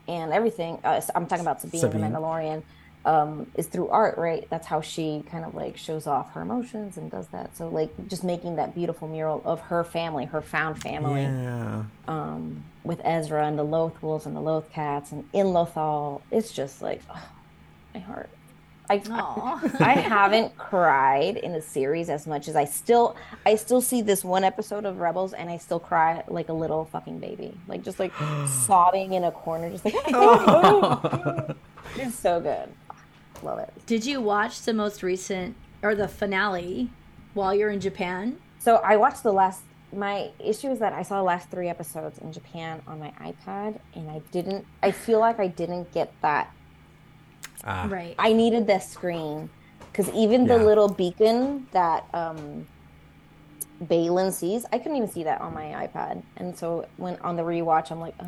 and everything. Uh, I'm talking about Sabine, Sabine. the Mandalorian. Um, is through art, right? That's how she kind of like shows off her emotions and does that. So like just making that beautiful mural of her family, her found family, yeah. with Ezra and the Loth wolves and the Loth cats and in Lothal. It's just like oh, my heart. I. I haven't cried in a series as much as I still I still see this one episode of Rebels and I still cry like a little fucking baby. Like just like sobbing in a corner, just like oh. it's so good. Love it. Did you watch the most recent or the finale while you're in Japan? So I watched the last my issue is that I saw the last three episodes in Japan on my iPad and I didn't I feel like I didn't get that Ah. Right. I needed this screen because even the Yeah. little beacon that um, Baylan sees, I couldn't even see that on my iPad. And so when on the rewatch, I'm like, oh,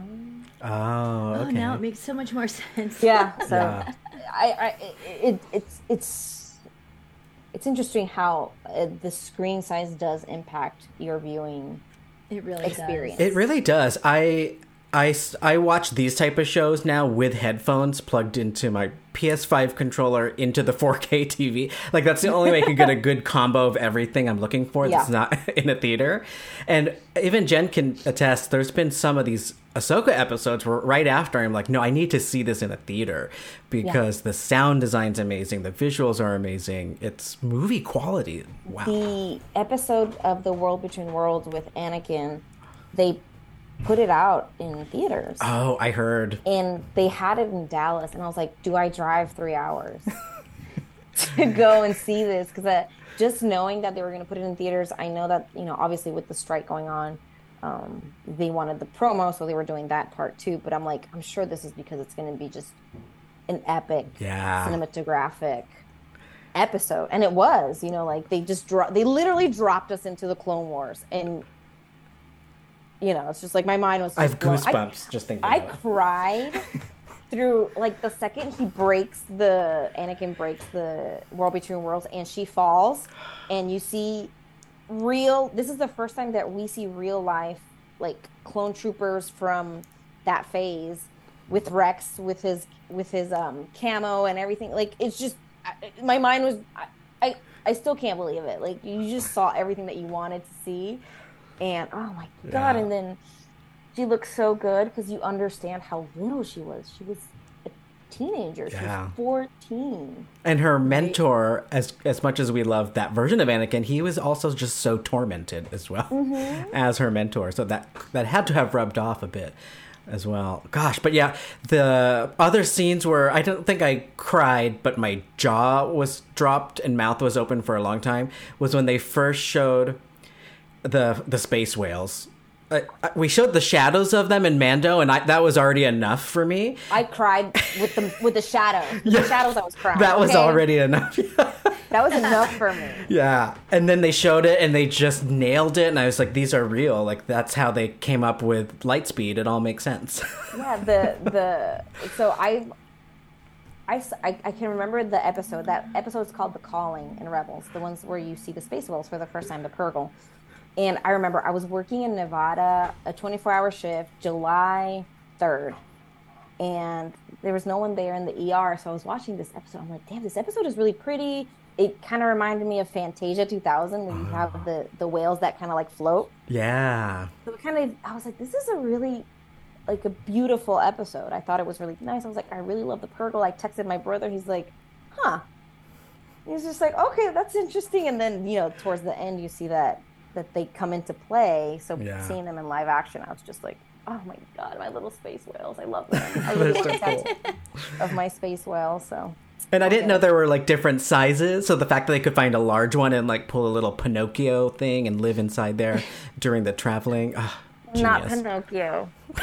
Oh, Oh, now it makes so much more sense. yeah. So Yeah. I, I it, it's it's it's interesting how uh, the screen size does impact your viewing. It really Experience. does. It really does. I I, I watch these type of shows now with headphones plugged into my PS5 controller into the 4K TV. Like that's the only way I can get a good combo of everything I'm looking for that's Yeah. not in a theater. And even Jen can attest. There's been some of these Ahsoka episodes where right after I'm like, no, I need to see this in a theater because the sound design's amazing, the visuals are amazing. It's movie quality. Wow. The episode of the World Between Worlds with Anakin, they put it out in theaters. Oh, I heard. and they had it in Dallas, and I was like, "Do I drive three hours to go and see this?" Because uh, just knowing that they were going to put it in theaters, I know that you know, obviously with the strike going on, um, they wanted the promo, so they were doing that part too. But I'm like, I'm sure this is because it's going to be just an epic Yeah. cinematographic episode, and it was. You know, like they just dro- they literally dropped us into the Clone Wars, and you know, it's just like my mind was. I have just blown. I- goosebumps just thinking I cried through like the second he breaks the Anakin breaks the world between worlds and she falls and you see real this is the first time that we see real life like clone troopers from that phase with Rex with his with his um camo and everything like it's just I, my mind was I, I I still can't believe it like you just saw everything that you wanted to see and oh my god Yeah. and then she looks so good because you understand how little she was. She was a teenager. She Yeah. was 14. And her mentor, as as much as we love that version of Anakin, he was also just so tormented as well mm-hmm. as her mentor. So that that had to have rubbed off a bit as well. Gosh, but yeah, the other scenes where I don't think I cried, but my jaw was dropped and mouth was open for a long time was when they first showed the the space whales. Uh, uh, we showed the shadows of them in Mando, and I, that was already enough for me. I cried with the with the shadow. With Yeah. The shadows I was crying. That was okay? already enough. That was enough for me. Yeah. And then they showed it and they just nailed it. And I was like, these are real. Like, that's how they came up with Lightspeed. It all makes sense. Yeah, the the so I I, I, can remember the episode. That episode is called "The Calling" in Rebels, the ones where you see the space whales for the first time, the Purrgil. And I remember I was working in Nevada, a 24-hour shift, July 3rd, and there was no one there in the ER. So I was watching this episode. I'm like, damn, this episode is really pretty. It kind of reminded me of Fantasia 2000, when you have the the whales that kind of like float. yeah. So it kind of, I was like, this is a really, like a beautiful episode. I thought it was really nice. I was like, I really love the Purrgil. I texted my brother. He's like, huh. He's just like, okay, that's interesting. And then, you know, towards the end, you see that that they come into play. So Yeah. seeing them in live action, I was just like, oh my god, my little space whales. I love them. I really They're so a tattoo of my space whale. So And I didn't know there were like different sizes. So the fact that they could find a large one and like pull a little Pinocchio thing and live inside there during the traveling. ah, not. Pinocchio.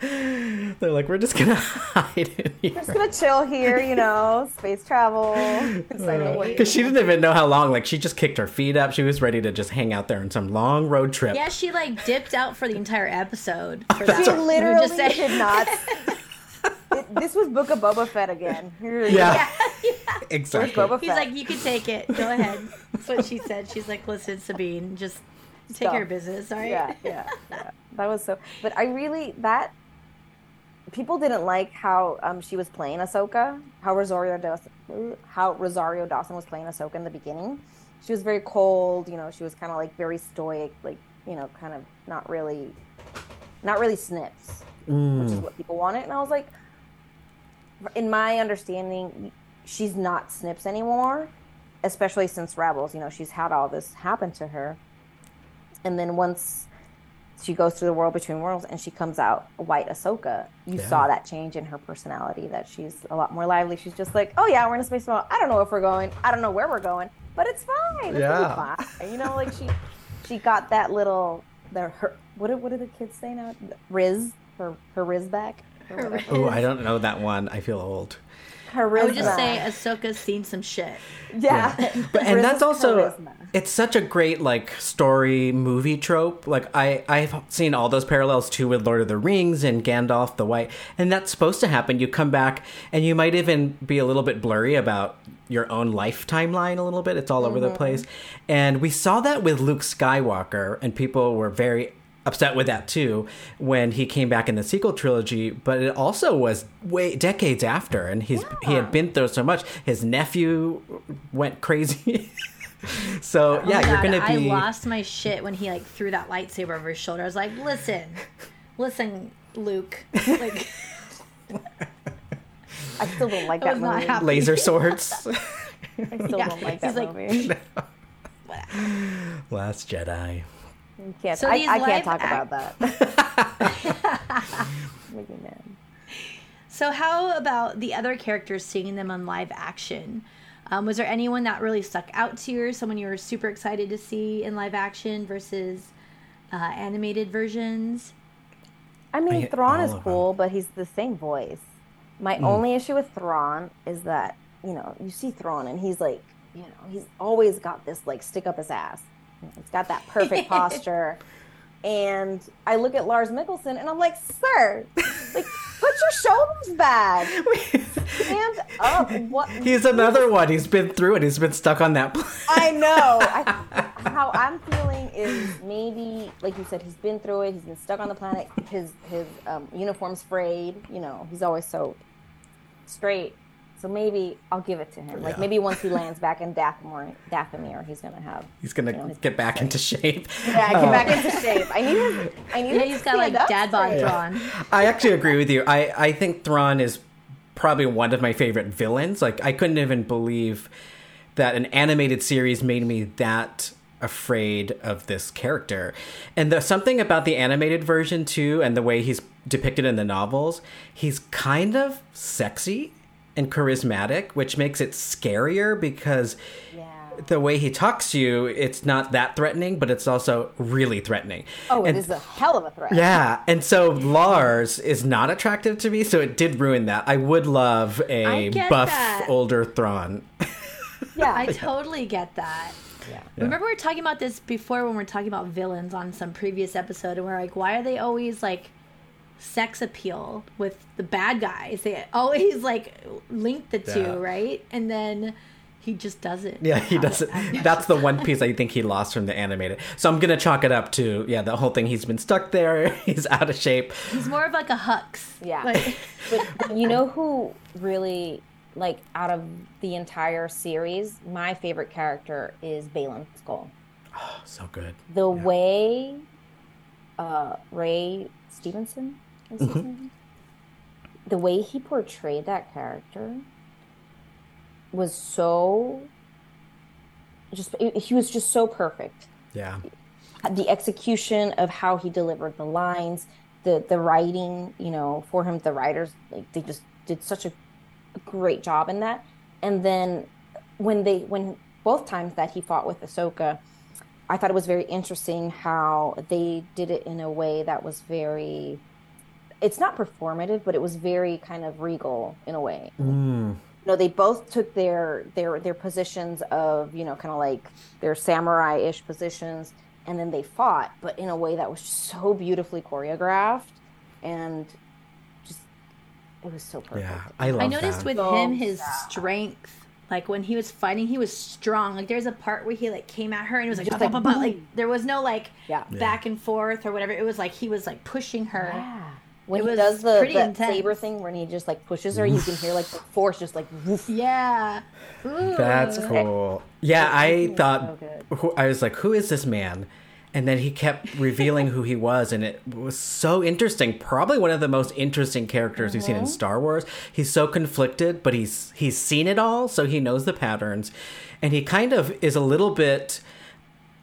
They're like, we're just going to hide in here. We're just gonna chill here, you know, space travel. inside the. Uh, because she didn't even know how long. Like, she just kicked her feet up. She was ready to just hang out there on some long road trip. Yeah, she like dipped out for the entire episode. For That's that. She literally Just say- did not. It- this was Book of Boba Fett again. Here you Yeah, go. exactly. Boba He's like, you can take it. Go ahead. That's what she said. She's like, listen, Sabine, just take Stop. your business, all right? Yeah, yeah, yeah. That was so. But I really that people didn't like how um, she was playing Ahsoka. How Rosario Dawson, how Rosario Dawson was playing Ahsoka in the beginning. She was very cold. You know, she was kind of like very stoic, like you know, kind of not really, not really snips, which is what people wanted. And I was like, in my understanding, she's not Snips anymore, especially since Rebels. You know, she's had all this happen to her, and then once she goes through the world between worlds and she comes out white Ahsoka, you Yeah. saw that change in her personality. That she's a lot more lively. She's just like, oh yeah, we're in a space battle. I don't know if we're going. I don't know where we're going, but it's fine. It's Yeah. fine. You know, like she she got that little the her what do, what do the kids say now? Riz her her Riz back. Her, Her Oh, I don't know that one. I feel old. Her I would just say back. Ahsoka's seen some shit. yeah. But, and that's also charisma. it's such a great like story movie trope. Like I I've seen all those parallels too with Lord of the Rings and Gandalf the White, and that's supposed to happen. You come back and you might even be a little bit blurry about your own life timeline a little bit. It's all over the mm-hmm. place. And we saw that with Luke Skywalker and people were very upset with that too when he came back in the sequel trilogy but it also was way decades after and he's he had been through so much his nephew went crazy so oh yeah Oh my you're gonna be I lost my shit when he like threw that lightsaber over his shoulder. I was like, listen, listen, Luke. Like, I still don't like that movie. laser swords I still Yeah, don't like he's that like- movie. last jedi You can't, So I, these I live can't talk act- about that. Make me. So, how about the other characters seeing them on live action? Um, was there anyone that really stuck out to you, or someone you were super excited to see in live action versus uh, animated versions? I mean, I- Thrawn is cool, but he's the same voice. My Hmm. only issue with Thrawn is that you know you see Thrawn and he's like, you know, he's always got this like stick up his ass. He's got that perfect posture. And I look at Lars Mikkelsen and I'm like, sir, like, put your shoulders back, stand up. What? he's another one he's been through it he's been stuck on that planet. I know. I, how I'm feeling is maybe, like you said, he's been through it. He's been stuck on the planet. His his um, uniform's frayed. You know, he's always so straight. So maybe I'll give it to him. Like Yeah. maybe once he lands back in Dathomir, Dathomir, he's gonna have. he's gonna you know, get back into shape Yeah, get um, back into shape. I need. His, I need. Yeah, him he's to got like stand up dad bod straight. drawn. I actually agree with you. I, I think Thrawn is probably one of my favorite villains. Like I couldn't even believe that an animated series made me that afraid of this character. And there's something about the animated version too and the way he's depicted in the novels, he's kind of sexy and charismatic, which makes it scarier because Yeah. the way he talks to you, it's not that threatening, but it's also really threatening. Oh, it And- is a hell of a threat. yeah, and so Lars is not attractive to me, so it did ruin that. I would love a buff that. older Thrawn. Yeah. I totally get that. yeah. Remember we were talking about this before when we were talking about villains on some previous episode, and we're like, why are they always like sex appeal with the bad guys? They always like link the two, Yeah. right? And then he just doesn't. Yeah, he have it. doesn't. That's the one piece I think he lost from the animated. So I'm gonna chalk it up to yeah, the whole thing. He's been stuck there. He's out of shape. He's more of like a Hux. Yeah. Like, but, but you know who really like out of the entire series my favorite character is Baylan Skoll Oh, so good. the way uh Ray Stevenson name? the way he portrayed that character was so just he was just so perfect Yeah, the execution of how he delivered the lines, the the writing, you know, for him, the writers like they just did such a, a great job in that. And then when they when both times that he fought with Ahsoka, I thought it was very interesting how they did it in a way that was very. It's not performative, but it was very kind of regal in a way mm. you know they both took their their their positions of you know kind of like their samurai-ish positions and then they fought but in a way that was so beautifully choreographed and just it was so perfect yeah. I love I noticed that. with So him his sad. strength. Like when he was fighting, he was strong. Like there's a part where he like came at her and it was like, Just "Bah, like, bah, bah, bah," like there was no like Yeah. back and forth or whatever. It was like he was like pushing her. yeah when It he does the, pretty the intense. saber thing when he just like pushes her you can hear like the force just like woof. Yeah. Ooh. That's cool. Yeah, I It's so thought who, I was like, who is this man? and then he kept revealing who he was and it was so interesting probably one of the most interesting characters we've seen in uh-huh. star wars he's so conflicted but he's he's seen it all so he knows the patterns and he kind of is a little bit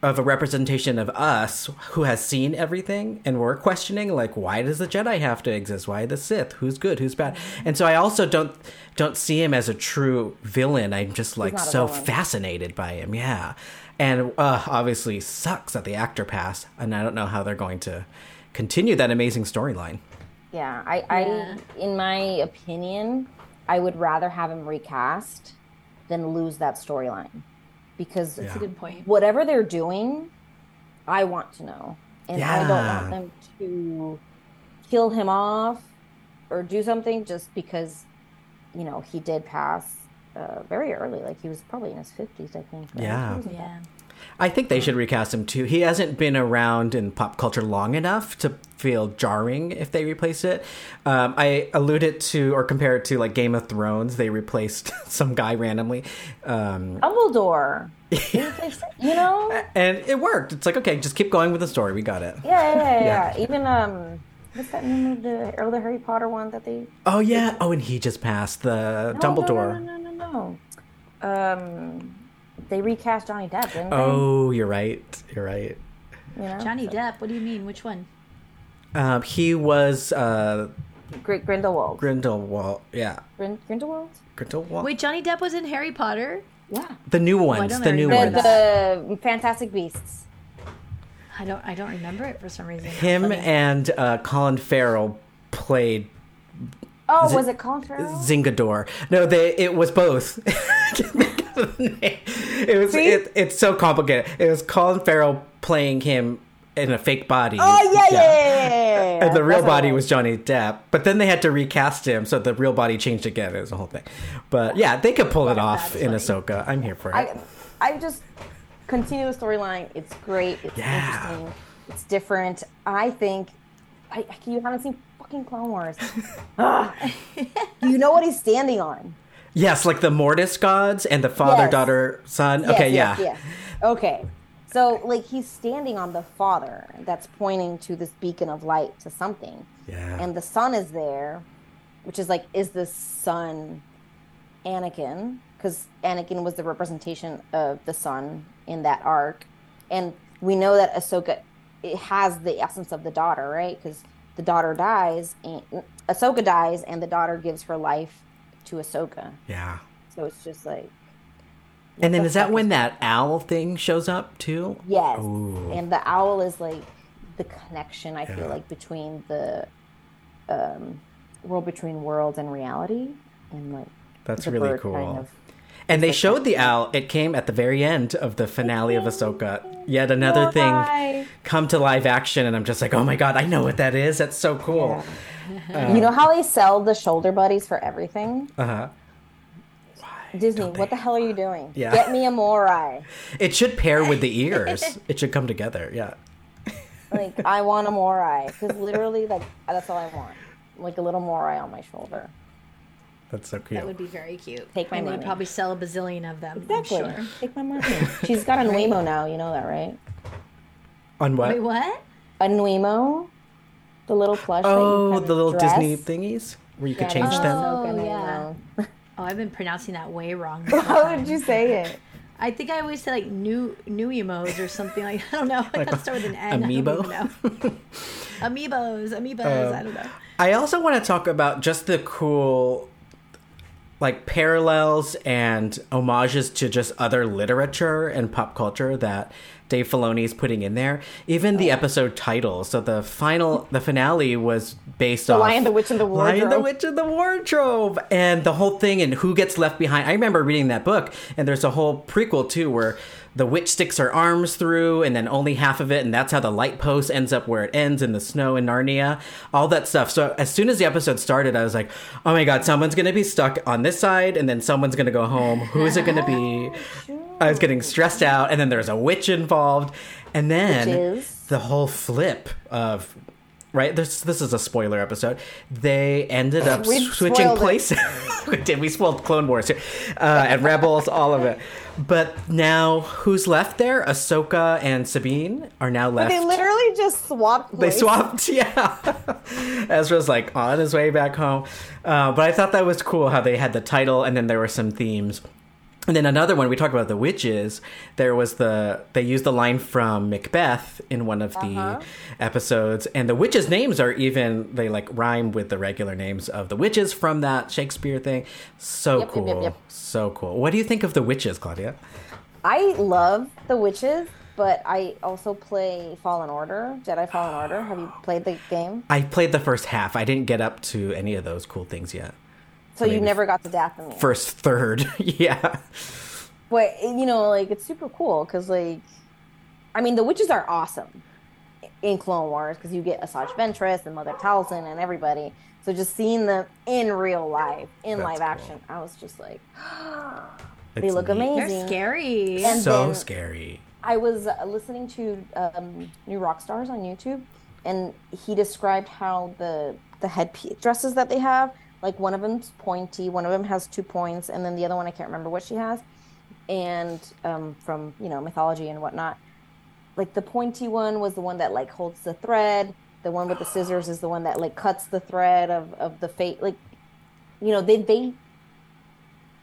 of a representation of us who has seen everything and we're questioning like why does the jedi have to exist? Why the sith? Who's good? Who's bad? And so i also don't don't see him as a true villain. I'm just like so villain. fascinated by him. Yeah. And uh, obviously sucks that the actor passed and i don't know how they're going to continue that amazing storyline. Yeah, I, Yeah. I, in my opinion, I would rather have him recast than lose that storyline because That's a good point. whatever they're doing, I want to know, and I don't want them to kill him off or do something just because, you know, he did pass uh, very early. Like he was probably in his fifties, I think. right? Yeah. He wasn't that- Yeah. I think they should recast him too. He hasn't been around in pop culture long enough to feel jarring if they replace it. Um, I alluded to or compare it to like Game of Thrones. They replaced some guy randomly, um, Dumbledore. you know? and it worked. It's like okay, just keep going with the story. We got it. Yeah, yeah, yeah. Yeah. yeah. Even um, what's that name of the or the Harry Potter one that they Oh yeah. Oh, and he just passed the No, Dumbledore. No, no, no, no, no. Um, they recast Johnny Depp, didn't they? Oh, you're right. You're right. you know? Johnny Depp. What do you mean? Which one? Um, he was uh, Gr- Grindelwald. Grindelwald. Yeah, Grin- Grindelwald. Grindelwald. Wait, Johnny Depp was in Harry Potter. Yeah. the new I ones. don't The new remember ones. The, the Fantastic Beasts. I don't. I don't remember it for some reason. Him and uh, Colin Farrell played Oh, Zi- was it Colin Farrell? Zingador. No, they it was both. it was it, it's so complicated. It was Colin Farrell playing him in a fake body. Oh yeah, yeah, yeah, yeah, yeah. And the real That's body was Johnny Depp, but then they had to recast him, so the real body changed again. It was a whole thing. But yeah, they could pull it off that's in funny. Ahsoka. I'm here for it. I, I just continue the storyline. It's great. It's Yeah. interesting. It's different. I think. I, you haven't seen fucking Clone Wars. Do you know what he's standing on? yes, like the Mortis gods and the father, Yes. daughter, son. Yes, okay, yes, yeah. Okay. So, like, he's standing on the father that's pointing to this beacon of light to something. Yeah. And the son is there, which is like, is the son Anakin? Because Anakin was the representation of the son in that arc. And we know that Ahsoka it has the essence of the daughter, right? Because the daughter dies, and Ahsoka dies, and the daughter gives her life to Ahsoka. yeah. So it's just like, And then the is that when is- that owl thing shows up too? Yes. Ooh. And the owl is like the connection I Yeah. feel like between the um, world between worlds and reality, and like That's really cool. kind of- And they showed the owl. It came at the very end of the finale of Ahsoka. Yet another thing Why? come to live action, and I'm just like, oh my god, I know what that is. That's so cool. you know how they sell the shoulder buddies for everything? Uh huh. Disney, don't what they? the hell are you doing? Yeah. Get me a Morai. It should pair with the ears. it should come together. Yeah. Like I want a Morai because literally, like that's all I want. Like a little Morai on my shoulder. That's so cute. That would be very cute. Take my and money. they'd probably sell a bazillion of them. Exactly. Sure. Take my money. She's got a Nuemo now. You know that, right? On what? Wait, what? A Nuemo, the little plush. that you oh, the little dress. Disney thingies where you could Yeah, change that's them. Oh, yeah. Oh, I've been pronouncing that way wrong. How time. would you say it? I think I always say like new new emos or something like I don't know. I got to start with an N. I don't Amiibo? Amiibos, amiibos. Um, I don't know. I also want to talk about just the cool like parallels and homages to just other literature and pop culture that Dave Filoni is putting in there. Even the oh. episode title. So the final, the finale was based off Lion, the Witch, and the Lion, the Witch, and the Wardrobe, and the whole thing and who gets left behind. I remember reading that book, and there's a whole prequel too where the witch sticks her arms through, and then only half of it, and that's how the light post ends up where it ends in the snow in Narnia. All that stuff. So as soon as the episode started, I was like, "Oh my god, someone's gonna be stuck on this side, and then someone's gonna go home. Who is it gonna be?" I was getting stressed out, and then there's a witch involved, and then the whole flip of right? This this is a spoiler episode. They ended up We switching places. we did. We spoiled Clone Wars here, uh, and Rebels, all of it. But now, who's left there? Ahsoka and Sabine are now left. They literally just swapped. They swapped, yeah. Ezra's like on his way back home. Uh, but I thought that was cool how they had the title and then there were some themes. And then another one, we talked about the witches. There was the, they used the line from Macbeth in one of the Uh-huh. episodes. And the witches' names are even, they like rhyme with the regular names of the witches from that Shakespeare thing. So Yep, cool. yep, yep. So cool. What do you think of the witches, Claudia? I love the witches, but I also play Fallen Order, Jedi Fallen Order. Have you played the game? I played the first half. I didn't get up to any of those cool things yet. So you never got to Dathomir. First third, yeah. But you know, like it's super cool because, like, I mean, the witches are awesome in Clone Wars because you get Asajj Ventress and Mother Talzin and everybody. So just seeing them in real life, in That's live cool. action, I was just like, they look neat. amazing. They're scary. And so scary. I was uh, listening to um, New Rockstars on YouTube, and he described how the the head dresses that they have, like one of them's pointy, one of them has two points, and then the other one I can't remember what she has, and um, from you know mythology and whatnot. Like the pointy one was the one that like holds the thread. The one with the scissors is the one that like cuts the thread of of the fate. Like, you know, they they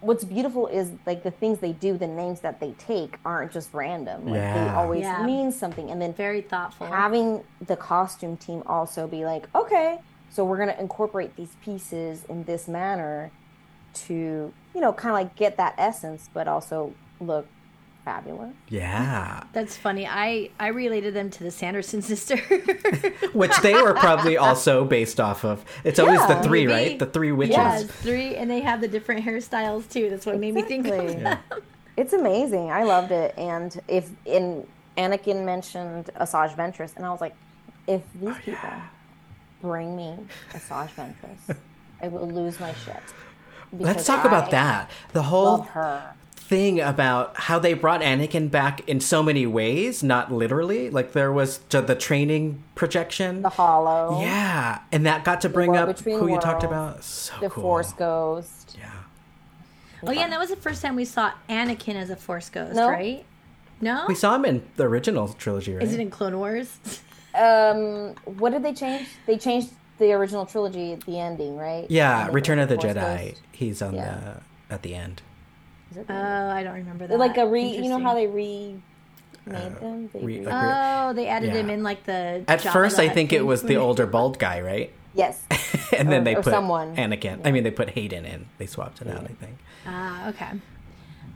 what's beautiful is like the things they do, the names that they take aren't just random. Like they always Yeah. mean something. And then Very thoughtful. having the costume team also be like, okay, so we're gonna incorporate these pieces in this manner to, you know, kind of like get that essence, but also look fabulous. Yeah. That's funny. I I related them to the Sanderson sister. Which they were probably also based off of. It's always the three, maybe. right? The three witches. yes, three, and they have the different hairstyles too. That's what made me think of Exactly. them. It's amazing. I loved it. And if in Anakin mentioned Asajj Ventress, and I was like, if these oh, people bring me Asajj Ventress, I will lose my shit. Let's Because talk about that. The whole Love her. thing about how they brought Anakin back in so many ways, not literally. Like there was the training projection. The Hollow. yeah, and that got to bring up Between who you talked about. So The cool. Force Ghost. Yeah. Oh yeah, and that was the first time we saw Anakin as a Force ghost, No. right? No, We saw him in the original trilogy, right? is it in Clone Wars? Um, what did they change? They changed the original trilogy at the ending, right? yeah, Return of the Force Jedi. Ghost. He's on Yeah. the at the end. Is it Oh, I don't remember that. like a re. You know how they remade them? They re- re- like- Oh, they added Yeah. him in like the. At Jabba first, I think it was the older bald guy, right? yes. and then they or put someone. Anakin. I mean, they put Hayden in. They swapped it out. I think. Ah, okay.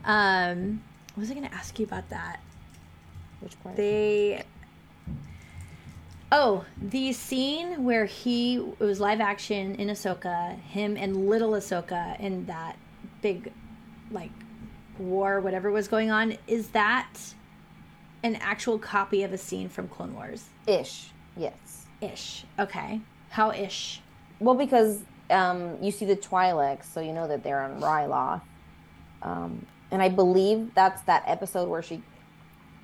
Um, what was I going to ask you about that? Which part? They. Oh, the scene where he it was live action in Ahsoka, him and little Ahsoka in that big, like, war, whatever was going on. Is that an actual copy of a scene from Clone Wars? Ish. Yes. Ish. Okay. How ish? Well, because um, you see the Twi'leks, so you know that they're on Ryloth. Um, and I believe that's that episode where she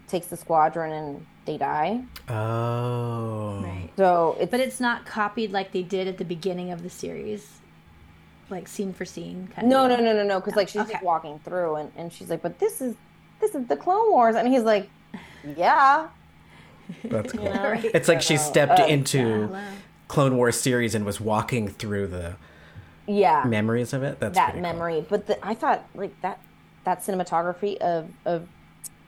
takes the squadron and they die. Oh. Right. So it's But it's not copied like they did at the beginning of the series, like scene for scene. Kind no, of no, no, no, no. Because like she's Okay. just walking through, and, and she's like, "But this is this is the Clone Wars," and he's like, "Yeah." That's cool. know? Right. It's like she stepped Uh, into Hello. Clone Wars series and was walking through the Yeah. memories of it. That's that pretty cool. memory. But the, I thought like that that cinematography of of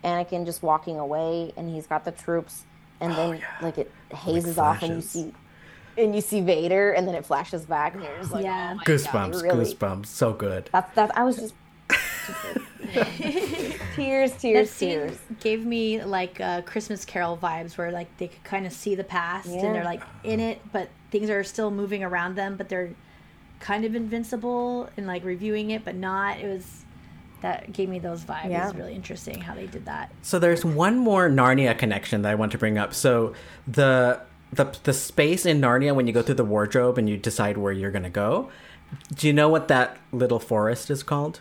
Anakin just walking away, and he's got the troops, and then Oh, yeah. like it hazes off, and you see. And you see Vader, and then it flashes back, and you're just like, Yeah. oh my Goosebumps, God, really- goosebumps. So good. That's that. I was just, just like- tears, That tears, scene tears. gave me like uh, Christmas Carol vibes, where like they could kind of see the past Yeah. and they're like in it, but things are still moving around them, but they're kind of invincible and like reviewing it, but not. It was that gave me those vibes. Yeah. was really interesting how they did that. So there's one more Narnia connection that I want to bring up. So the the the space in Narnia when you go through the wardrobe and you decide where you're going to go. Do you know what that little forest is called?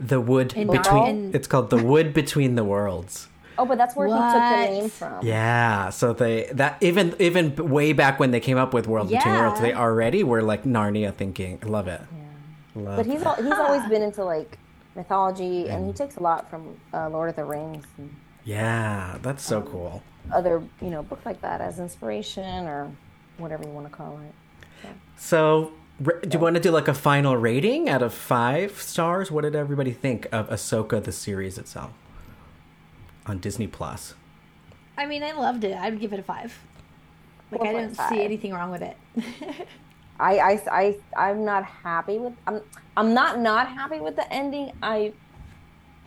The wood In between Narnia? it's called the wood between the worlds. Oh, but that's where he took the name from. Yeah, so they that even even way back when they came up with World Between Yeah. Worlds, they already were like Narnia thinking. I love it. Love But he's al- he's always been into like mythology, and he takes a lot from uh, Lord of the Rings and yeah, that's so Um, cool. other you know books like that as inspiration or whatever you want to call it. So, do you want to do like a final rating out of five stars? What did everybody think of Ahsoka the series itself on Disney Plus? I mean, I loved it. I would give it a five. Like I didn't 4.5. see anything wrong with it. I, I, I, I'm not happy with. I'm, I'm not not happy with the ending. I,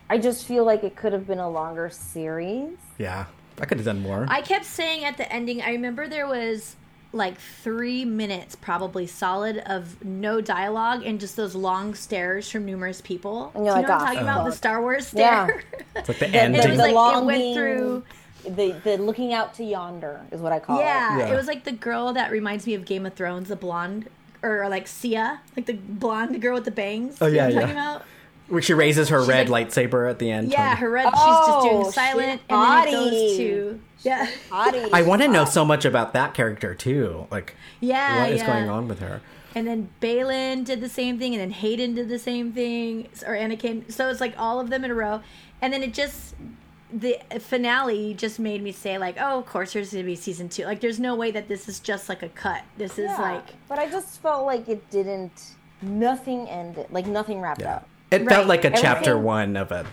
I just feel like it could have been a longer series. Yeah, I could have done more. I kept saying at the ending, I remember there was like three minutes probably solid of no dialogue and just those long stares from numerous people. And Do you know like, what I'm "Oh, talking about? The. Star Wars Yeah. stare. it's like the The, ending. it was the like- it went through- the the looking out to yonder is what I call yeah, it. Yeah. it was like the girl that reminds me of Game of Thrones, the blonde, or like Sia, like the blonde girl with the bangs. Oh, You know yeah, what I'm yeah. talking about? Where she raises her red like- lightsaber at the end. Yeah, her red. she's Oh, just doing oh, she's silent, and then it hottie. goes to yeah, Hottie. I want to know so much about that character too. Like, yeah, what is yeah. going on with her? And then Baylan did the same thing, and then Hayden did the same thing, or Anakin. So it's like all of them in a row, and then it just the finale just made me say like, oh, of course there's gonna be season two. Like, there's no way that this is just like a cut. This is Yeah, like but I just felt like it didn't. Nothing ended. Like nothing wrapped Yeah. up. It Right. felt like a chapter Everything- one of a.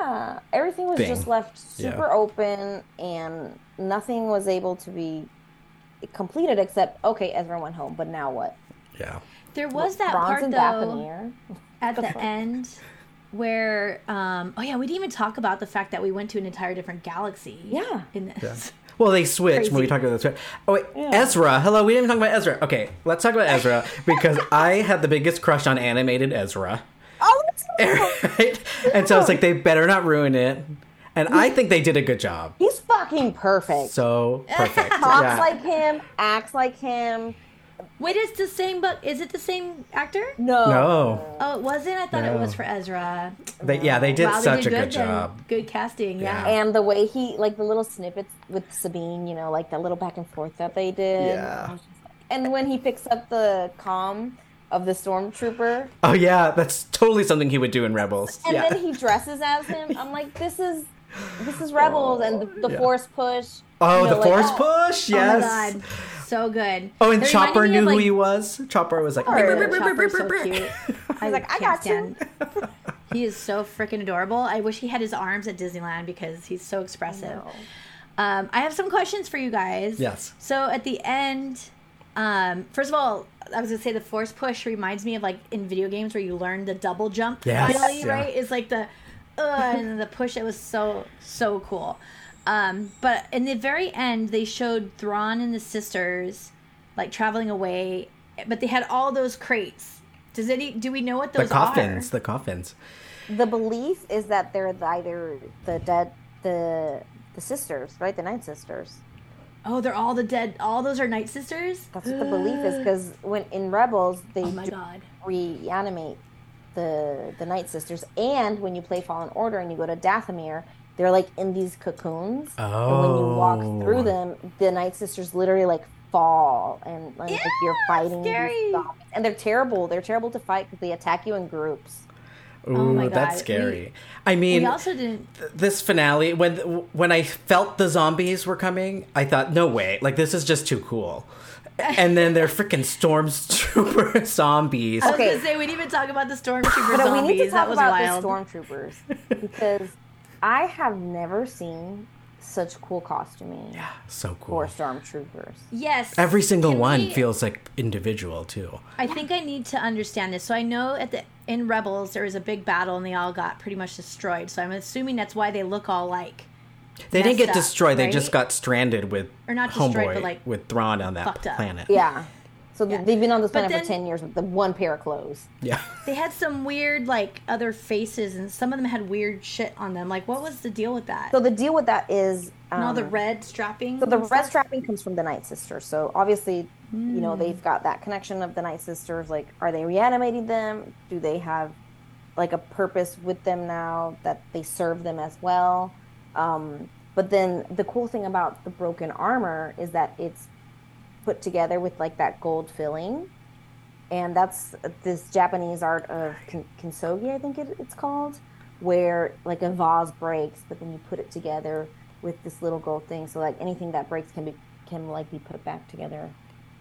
Yeah, everything was Thing. just left Yeah. super open, and nothing was able to be completed except okay, Ezra went home, but now what? Yeah. There was that Thrawn's part though Dathomir. at the fuck? end where um oh yeah we didn't even talk about the fact that we went to an entire different galaxy Yeah. in this Well, they switched when we Crazy. talked about this. Oh wait, Ezra. Hello, we didn't talk about Ezra. Okay, let's talk about Ezra because I had the biggest crush on animated Ezra. Oh, right? And so it's like, they better not ruin it. And I think they did a good job. he's fucking perfect. So perfect. Talks Yeah. like him, acts like him. Wait it's the same book. is it the same actor No, No. oh it wasn't i thought it was for ezra They, yeah, they did wow, they such did a good, good then. job. good casting yeah, Yeah. and the way he like the little snippets with Sabine, you know, like that little back and forth that they did. Yeah. I was just like- And when he picks up the comm of the stormtrooper, Oh yeah, that's totally something he would do in Rebels. and yeah. then he dresses as him. I'm like, this is this is Rebels, and the, the Yeah. Force push. oh, you know, the like, Force oh, push. oh my Yes. god so good Oh, and It reminded Chopper knew of, who he was. Chopper was like, Sure. Chopper's so cute. I like, "I can't got you." He is so freaking adorable. I wish he had his arms at Disneyland because he's so expressive. No. Um, I have some questions for you guys. Yes. So at the end, um, first of all, I was gonna say the force push reminds me of like in video games where you learn the double jump. Yes, Finally, yeah. right? It's like the uh, and the push. It was so so cool. Um, but in the very end, they showed Thrawn and the sisters like traveling away, but they had all those crates. Does any do we know what those are? the coffins. are? The coffins. The belief is that they're either the dead, the the sisters, right? The Night Sisters. Oh, they're all the dead. All those are Night Sisters. That's what the belief is because when in Rebels they Oh my do god. reanimate the the Night Sisters, and when you play Fallen Order and you go to Dathomir, they're like in these cocoons, and when you walk Oh. through them, the Night Sisters literally like fall, and like, Yeah, you're fighting scary. these and they're terrible. They're terrible to fight because they attack you in groups. Ooh, Oh my God. that's God. scary. I mean, We also didn't. this finale when when I felt the zombies were coming, I thought, no way, like this is just too cool. And then they're freaking stormtrooper zombies. I was Okay. gonna say we didn't even talk about the stormtrooper But we zombies. need to that was about wild. the stormtroopers because I have never seen such cool costuming Yeah, So for cool. stormtroopers. yes. Every single Can one we- feels like individual too. I think I need to understand this. So I know at the in Rebels there was a big battle and they all got pretty much destroyed. So I'm assuming that's why they look all like They didn't get up, destroyed. They just got stranded with Or not destroyed, Homeboy but, like, with Thrawn on that fucked up. planet. Yeah. So Yeah. they've been on this But planet then- for 10 years with the one pair of clothes. Yeah. they had some weird like other faces and some of them had weird shit on them. Like what was the deal with that? So the deal with that is. Um, and all the red strapping. So the red stuff? strapping comes from the Night Sisters. So obviously, you Hmm. know, they've got that connection of the Night Sisters. Like, are they reanimating them? Do they have like a purpose with them now that they serve them as well? Um, but then the cool thing about the broken armor is that it's put together with like that gold filling, and that's this Japanese art of kin- kintsugi, I think it, it's called, where like a vase breaks, but then you put it together with this little gold thing, so like anything that breaks can be can like be put back together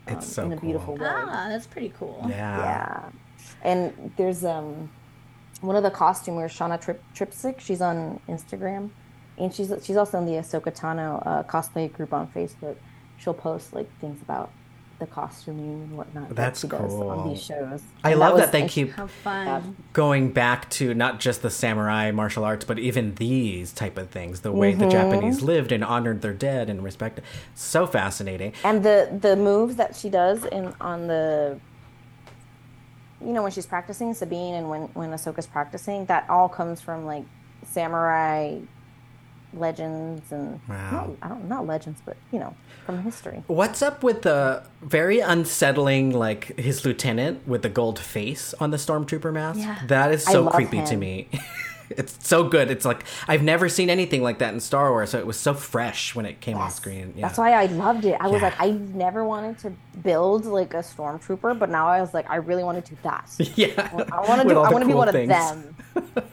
um, It's so in a beautiful cool. way. Ah, that's pretty cool. Yeah. Yeah. And there's um one of the costumers, Shauna Trip Tripsick, she's on Instagram. And she's she's also in the Ahsoka Tano uh, cosplay group on Facebook. She'll post like things about the costuming and whatnot. that That's does cool. on these shows. I And love was- that they and keep going back to not just the samurai martial arts, but even these type of things, the way the mm-hmm. Japanese lived and honored their dead and respected. So fascinating. and the the moves that she does in on the you know when she's practicing Sabine and when when Ahsoka's practicing that all comes from like samurai legends and Wow. not, I don't not legends but you know from history. What's up with the very unsettling, like his lieutenant with the gold face on the stormtrooper mask? Yeah. That is so creepy to me. it's so good. It's like I've never seen anything like that in Star Wars, so it was so fresh when it came on screen. Yeah. That's why I loved it. I was Yeah. like I never wanted to build like a stormtrooper, but now I was like I really want to do that. yeah. I want to do. I want to be one things. of them.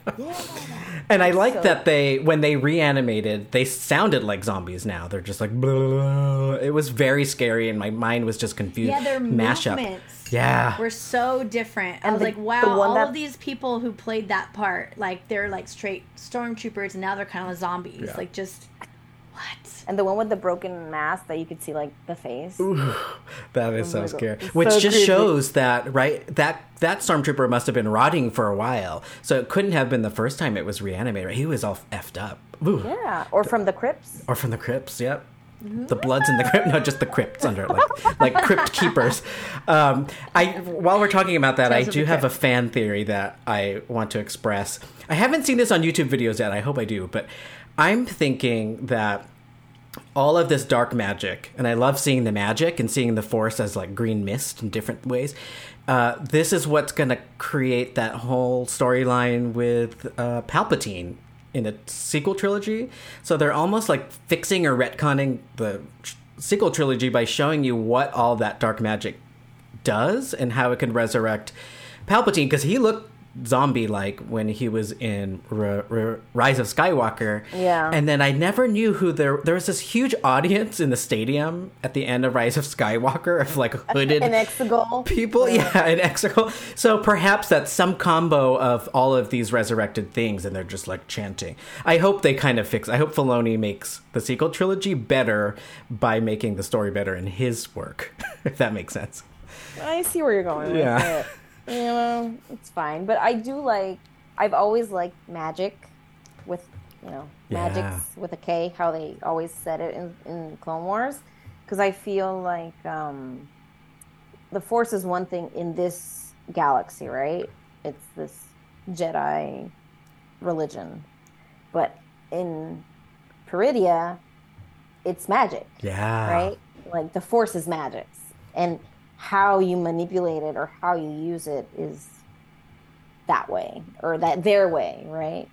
And I like So- that they, when they reanimated, they sounded like zombies now. They're just like, blah, blah, blah. it was very scary, and my mind was just confused. Yeah, their Mashup. movements Yeah. were so different. I was the- like, wow, all that- of these people who played that part, like they're like straight stormtroopers, and now they're kind of zombies. Yeah. Like just what? And the one with the broken mask that you could see like the face. That is Oh so my God. scary. Which so just creepy. shows that right that that stormtrooper must have been rotting for a while, so it couldn't have been the first time it was reanimated. He was all effed up. Ooh. Yeah, or from the crypts. Or from the crypts. Yep. The bloods in the crypt, no, just the crypts under it, like like crypt keepers. Um, I while we're talking about that, I Tales of do have a fan theory that I want to express. I haven't seen this on YouTube videos yet. I hope I do, but I'm thinking that all of this dark magic, and I love seeing the magic and seeing the force as like green mist in different ways. Uh, this is what's going to create that whole storyline with uh, Palpatine in a sequel trilogy. So they're almost like fixing or retconning the sequel trilogy by showing you what all that dark magic does and how it can resurrect Palpatine because he looked zombie like when he was in R- R- Rise of Skywalker. Yeah. And then I never knew who there there was this huge audience in the stadium at the end of Rise of Skywalker of like hooded An Exegol. people yeah an exegol so perhaps that's some combo of all of these resurrected things and they're just like chanting i hope they kind of fix i hope Filoni makes the sequel trilogy better by making the story better in his work if that makes sense I see where you're going. Yeah. You know, it's fine. But I do like. I've always liked magic, with you know, Yeah. magics with a K. How they always said it in, in Clone Wars, because I feel like um, the Force is one thing in this galaxy, right? It's this Jedi religion, but in Peridea, it's magic yeah right? Like the force is magic, and how you manipulate it or how you use it is that way or that their way, right?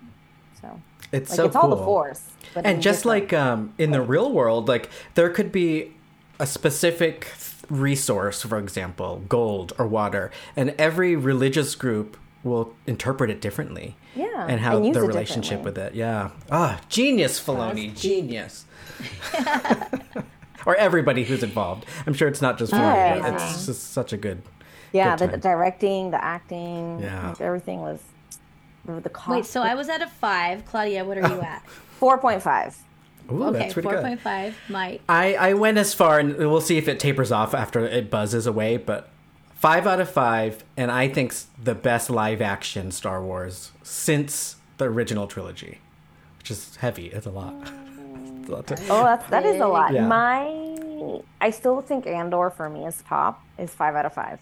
So it's like so it's all the force, but and just different- like um, in the real world like there could be a specific resource for example gold or water and every religious group will interpret it differently Yeah, and how and the relationship with it. Yeah. Ah genius Filoni genius or everybody who's involved i'm sure it's not just Filoni but Yeah. it's just such a good yeah, good the time. directing, the acting, Yeah. like, everything was the cost. Wait, so I was at a five. Claudia, what are you oh. at? four point five. Ooh, Okay, that's pretty four good point five. Mike. I, I went as far, and we'll see if it tapers off after it buzzes away, but five out of five, and I think the best live action Star Wars since the original trilogy, which is heavy. It's a lot. Mm. It's a lot to- Oh, that's that is a lot. Yeah. My, I still think Andor for me is top. Is five out of five.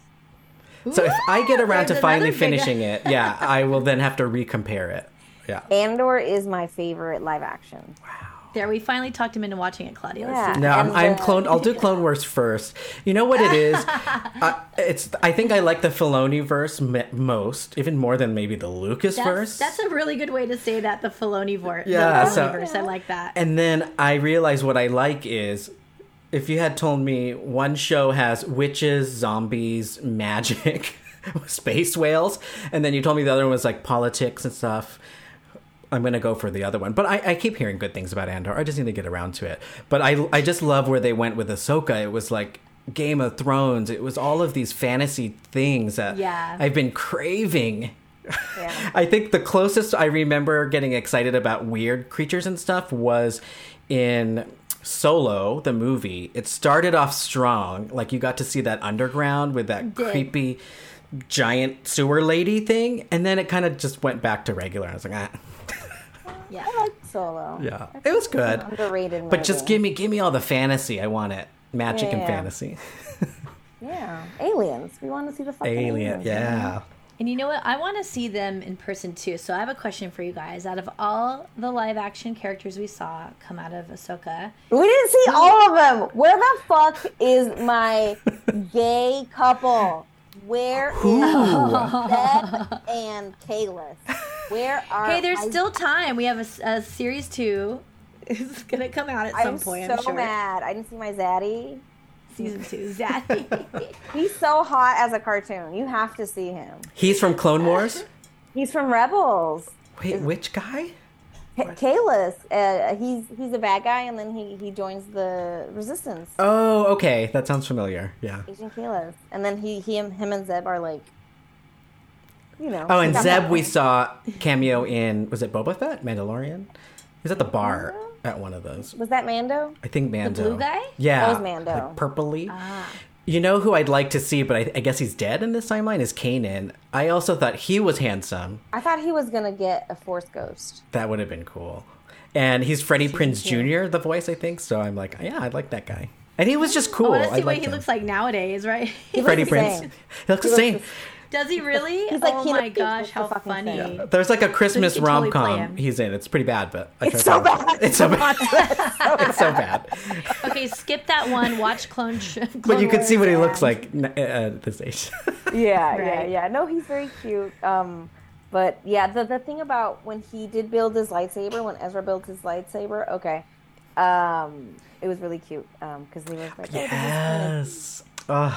so if I get around to finally finishing it, yeah, I will then have to recompare it. Yeah. Andor is my favorite live action. Wow. There, we finally talked him into watching it, Claudia. Let's Yeah. No, I'm, And, I'm clone. I'll do Clone Wars first. You know what it is? uh, it's. I think I like the Filoni verse me- most, even more than maybe the Lucas That's, verse. that's a really good way to say that. The Filoni verse. Yeah, the so- Filoni verse. I like that. And then I realized what I like is if you had told me one show has witches, zombies, magic, space whales, and then you told me the other one was like politics and stuff. I'm gonna go for the other one, but I, I keep hearing good things about Andor. I just need to get around to it. But I I just love where they went with Ahsoka. It was like Game of Thrones. It was all of these fantasy things that Yeah. I've been craving. Yeah. I think the closest I remember getting excited about weird creatures and stuff was in Solo, the movie. It started off strong. Like you got to see that underground with that Did. creepy giant sewer lady thing, and then it kind of just went back to regular. I was like, ah. Yeah. I like Solo. Yeah. It was good. Underrated. But just give me give me all the fantasy. I want it. Magic and Yeah. fantasy. Yeah. Aliens. We want to see the fucking Alien. aliens. Yeah. And you know what? I want to see them in person too. So I have a question for you guys. Out of all the live action characters we saw come out of Ahsoka, We didn't see all of them. Where the fuck is my gay couple? Where is Zeb and Kallus? Where are? hey, there's my- still time. We have a series two. It's gonna come out at some I'm point. so I'm sure. mad. I didn't see my Zaddy. Season two, Zaddy. He's so hot as a cartoon. You have to see him. He's from Clone Wars. He's from Rebels. Wait, which guy? K- Kallus. Uh, he's he's a bad guy, and then he he joins the Resistance. Oh, okay. That sounds familiar. Yeah. Agent Kallus, and then he he him and Zeb are like, you know. Oh, and Zeb we saw cameo in was it Boba Fett? Mandalorian? He's at the bar at one of those. was that Mando? I think Mando. The blue guy? Yeah. That was Mando. Like purpley. ah, You know who I'd like to see, but I, I guess he's dead in this timeline is Kanan. I also thought he was handsome. I thought he was gonna get a Force Ghost. That would have been cool. And he's Freddie Prinze two. Jr., the voice, I think. So I'm like, yeah, I'd like that guy. And he was just cool. I cool. want to see I what he him. looks like nowadays, right? Freddie the Prince. He looks the same. The- Does he really? He's like oh Keanu my Reeves gosh, how the fucking funny! thing. There's like a Christmas could totally rom play com him. he's in. It's pretty bad, but I It's tried so to- bad. It's so bad. it's so bad. Okay, skip that one. Watch Clone. Sh- But Clone you can see what he Wars. looks like n- uh, at this age. Yeah, yeah, Right. yeah. No, he's very cute. Um, but yeah, the the thing about when he did build his lightsaber, when Ezra built his lightsaber, okay, um, it was really cute. Um, because he was like, oh, this is kind of- yes. Ugh.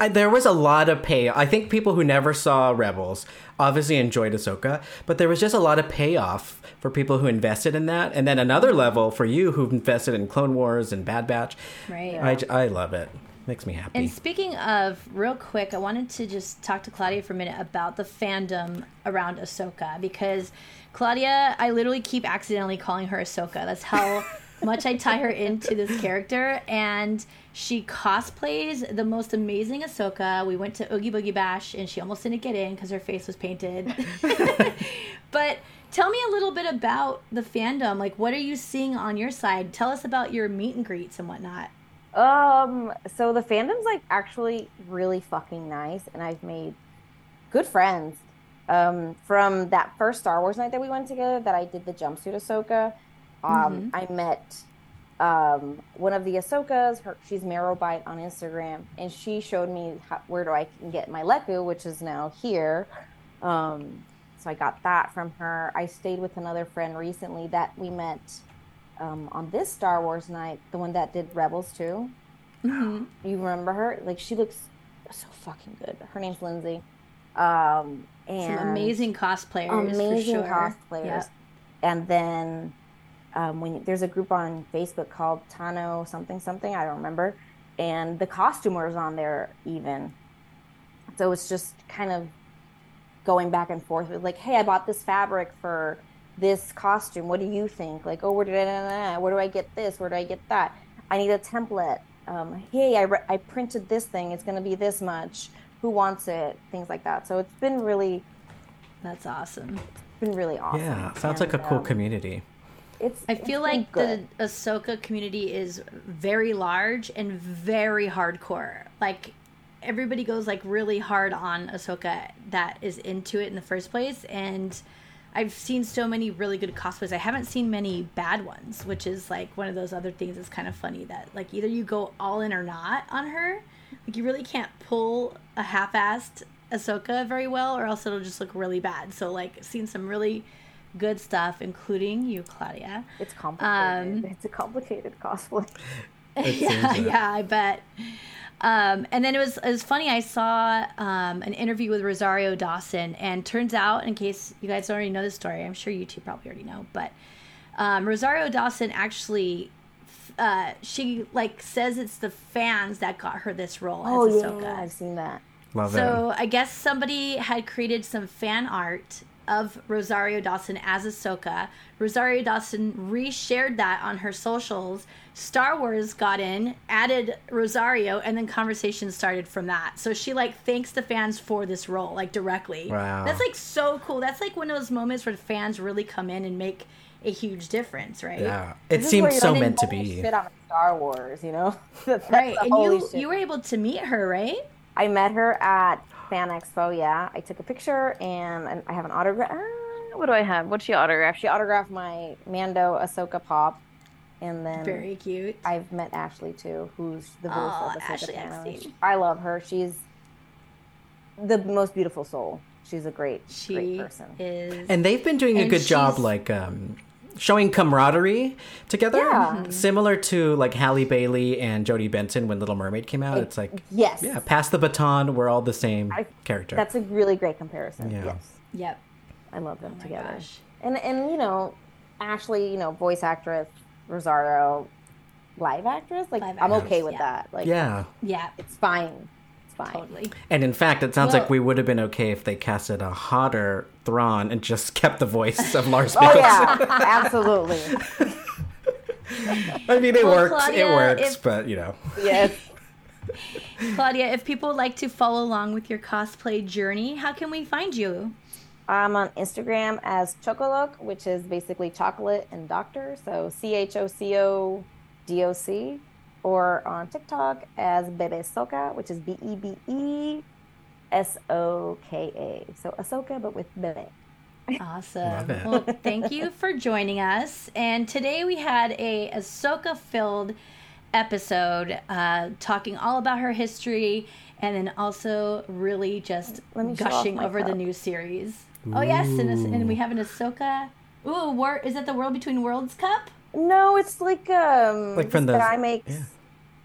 I- There was a lot of pay. I think people who never saw Rebels obviously enjoyed Ahsoka, but there was just a lot of payoff for people who invested in that, and then another level for you who've invested in Clone Wars and Bad Batch. Right. I love it. Makes me happy. And speaking of, real quick, I wanted to just talk to Claudia for a minute about the fandom around Ahsoka because Claudia, I literally keep accidentally calling her Ahsoka. That's how much I tie her into this character. And she cosplays the most amazing Ahsoka. We went to Oogie Boogie Bash and she almost didn't get in because her face was painted. but tell me a little bit about the fandom. Like, what are you seeing on your side? Tell us about your meet and greets and whatnot. Um, so the fandom's like actually really fucking nice, and I've made good friends. Um, from that first Star Wars night that we went together, that I did the jumpsuit Ahsoka. Um, I met um one of the Ahsokas. Her, she's Marrowbite on Instagram, and she showed me how, where do I can get my Lekku, which is now here. Um, so I got that from her. I stayed with another friend recently that we met um, on this Star Wars night, the one that did Rebels too. You remember her? Like she looks so fucking good. Her name's Lindsay. Um, and Some amazing cosplayers. amazing for sure. cosplayers. Yep. And then um, when there's a group on Facebook called Tano something something, I don't remember, and the costumers on there even. So it's just kind of going back and forth with like, hey, I bought this fabric for this costume. What do you think? Like, oh, where did I, where do I get this? Where do I get that? I need a template. Um, hey, I, re- I printed this thing. It's going to be this much. Who wants it? Things like that. So it's been really, That's awesome. It's been really awesome. yeah, sounds like a And, cool um, community. It's. I feel been like good. the Ahsoka community is very large and very hardcore. Like everybody goes like really hard on Ahsoka that is into it in the first place and I've seen so many really good cosplays. I haven't seen many bad ones, which is like one of those other things that's kind of funny that like either you go all in or not on her. Like you really can't pull a half-assed Ahsoka very well, or else it'll just look really bad. So like seen some really good stuff, including you, Claudia. It's complicated. Um, it's a complicated cosplay. yeah, yeah, I bet. Um, and then it was it was funny. I saw um, an interview with Rosario Dawson, and turns out, in case you guys already know the story, I'm sure you two probably already know, but um, Rosario Dawson actually. Uh, she like says it's the fans that got her this role Oh as yeah, I've seen that. Love it. So I guess somebody had created some fan art of Rosario Dawson as Ahsoka. Rosario Dawson reshared that on her socials. Star Wars got in, added Rosario, and then conversations started from that. So she like thanks the fans for this role, like directly. Wow. That's like so cool. That's like one of those moments where fans really come in and make a huge difference, right? it. Yeah. It This is where seems so don't meant to be. Shit on Star Wars, you know. Right. And you shit. you were able to meet her, right? I met her at Fan Expo. Yeah, I took a picture and I- I have an autograph. Uh, what do I have? What's she autographed? She autographed my Mando Ahsoka pop, and then Very cute. I've met Ashley too, who's the voice Oh, of Ahsoka Ashley I love her. She's the most beautiful soul. She's a great, great She person. is. And they've been doing a good job, like um, showing camaraderie together. Yeah. Mm-hmm. Similar to like Halle Bailey and Jodi Benson when Little Mermaid came out. It's like, Yes. yeah, pass the baton. We're all the same I- character. That's a really great comparison. Yeah. Yes. Yep. I love them Oh my together. gosh. And and you know, Ashley, you know, voice actress, Rosario, live actress. Like Live I'm actress, okay with yeah. that. Like yeah. Yeah. it's fine. It's fine. Totally. And in fact, it sounds Well- like we would have been okay if they casted a hotter Thrawn and just kept the voice of Lars Oh yeah, absolutely. I mean, it Well, works. Claudia, it works, if- but you know. Yes. Claudia, if people would like to follow along with your cosplay journey, how can we find you? I'm on Instagram as Chocodoc, which is basically chocolate and doctor. So C H O C O D O C. Or on TikTok as Bebe Soka, which is B E B E S O K A. So Ahsoka, but with Bebe. Awesome. Well, thank you for joining us. And today we had a Ahsoka filled episode uh, talking all about her history and then also really just Let me gushing my over the new series. Oh, yes. And, and we have an Ahsoka. Ooh, war, is that the World Between Worlds Cup? No, it's like um Like from this the- guy makes yeah.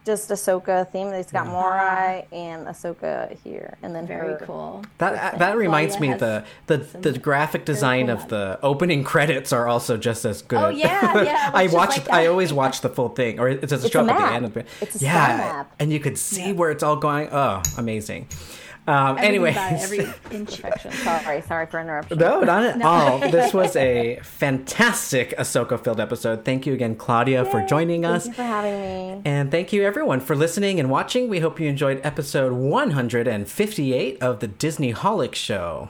Just Ahsoka theme. It's got Morai and Ahsoka here, and then Very her. cool. That that reminds me the the the graphic design cool of the opening credits are also just as good. Oh, yeah, yeah, I looks just watched. like. I always watch the full thing, or it's just It's a show up at the map. end of it. It's a sky yeah, map. and you could see where it's all going. Oh, amazing. Um, anyway, every inch. Sorry, sorry for interruption. no, not at all. This was a fantastic Ahsoka filled episode. Thank you again, Claudia, for joining Thank us. you for having me. And thank you everyone for listening and watching. We hope you enjoyed episode 158 of the Disneyholic Show.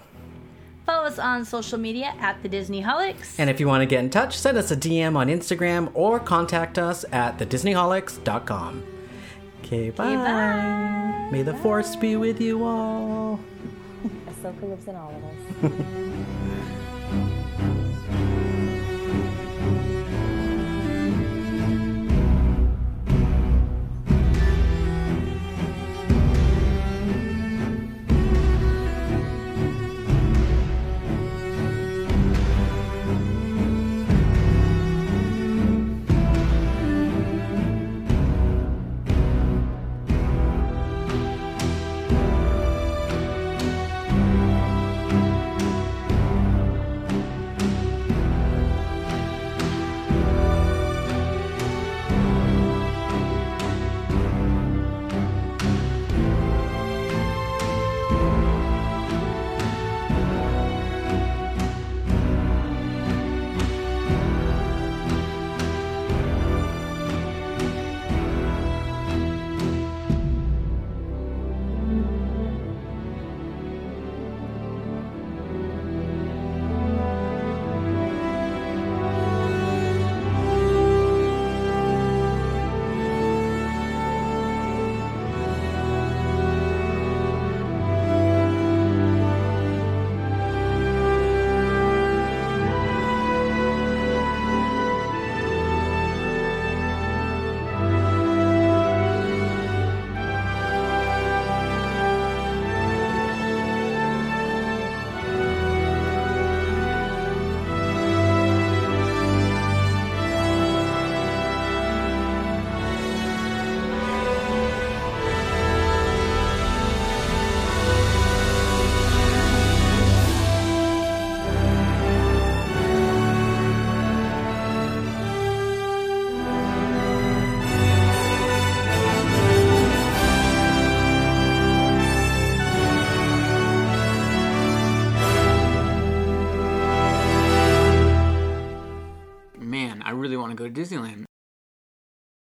Follow us on social media at the Disneyholics. And if you want to get in touch, send us a DM on Instagram or contact us at thedisneyholics.com. Okay, bye. bye. May the force be with you all. Ahsoka lives in all of us.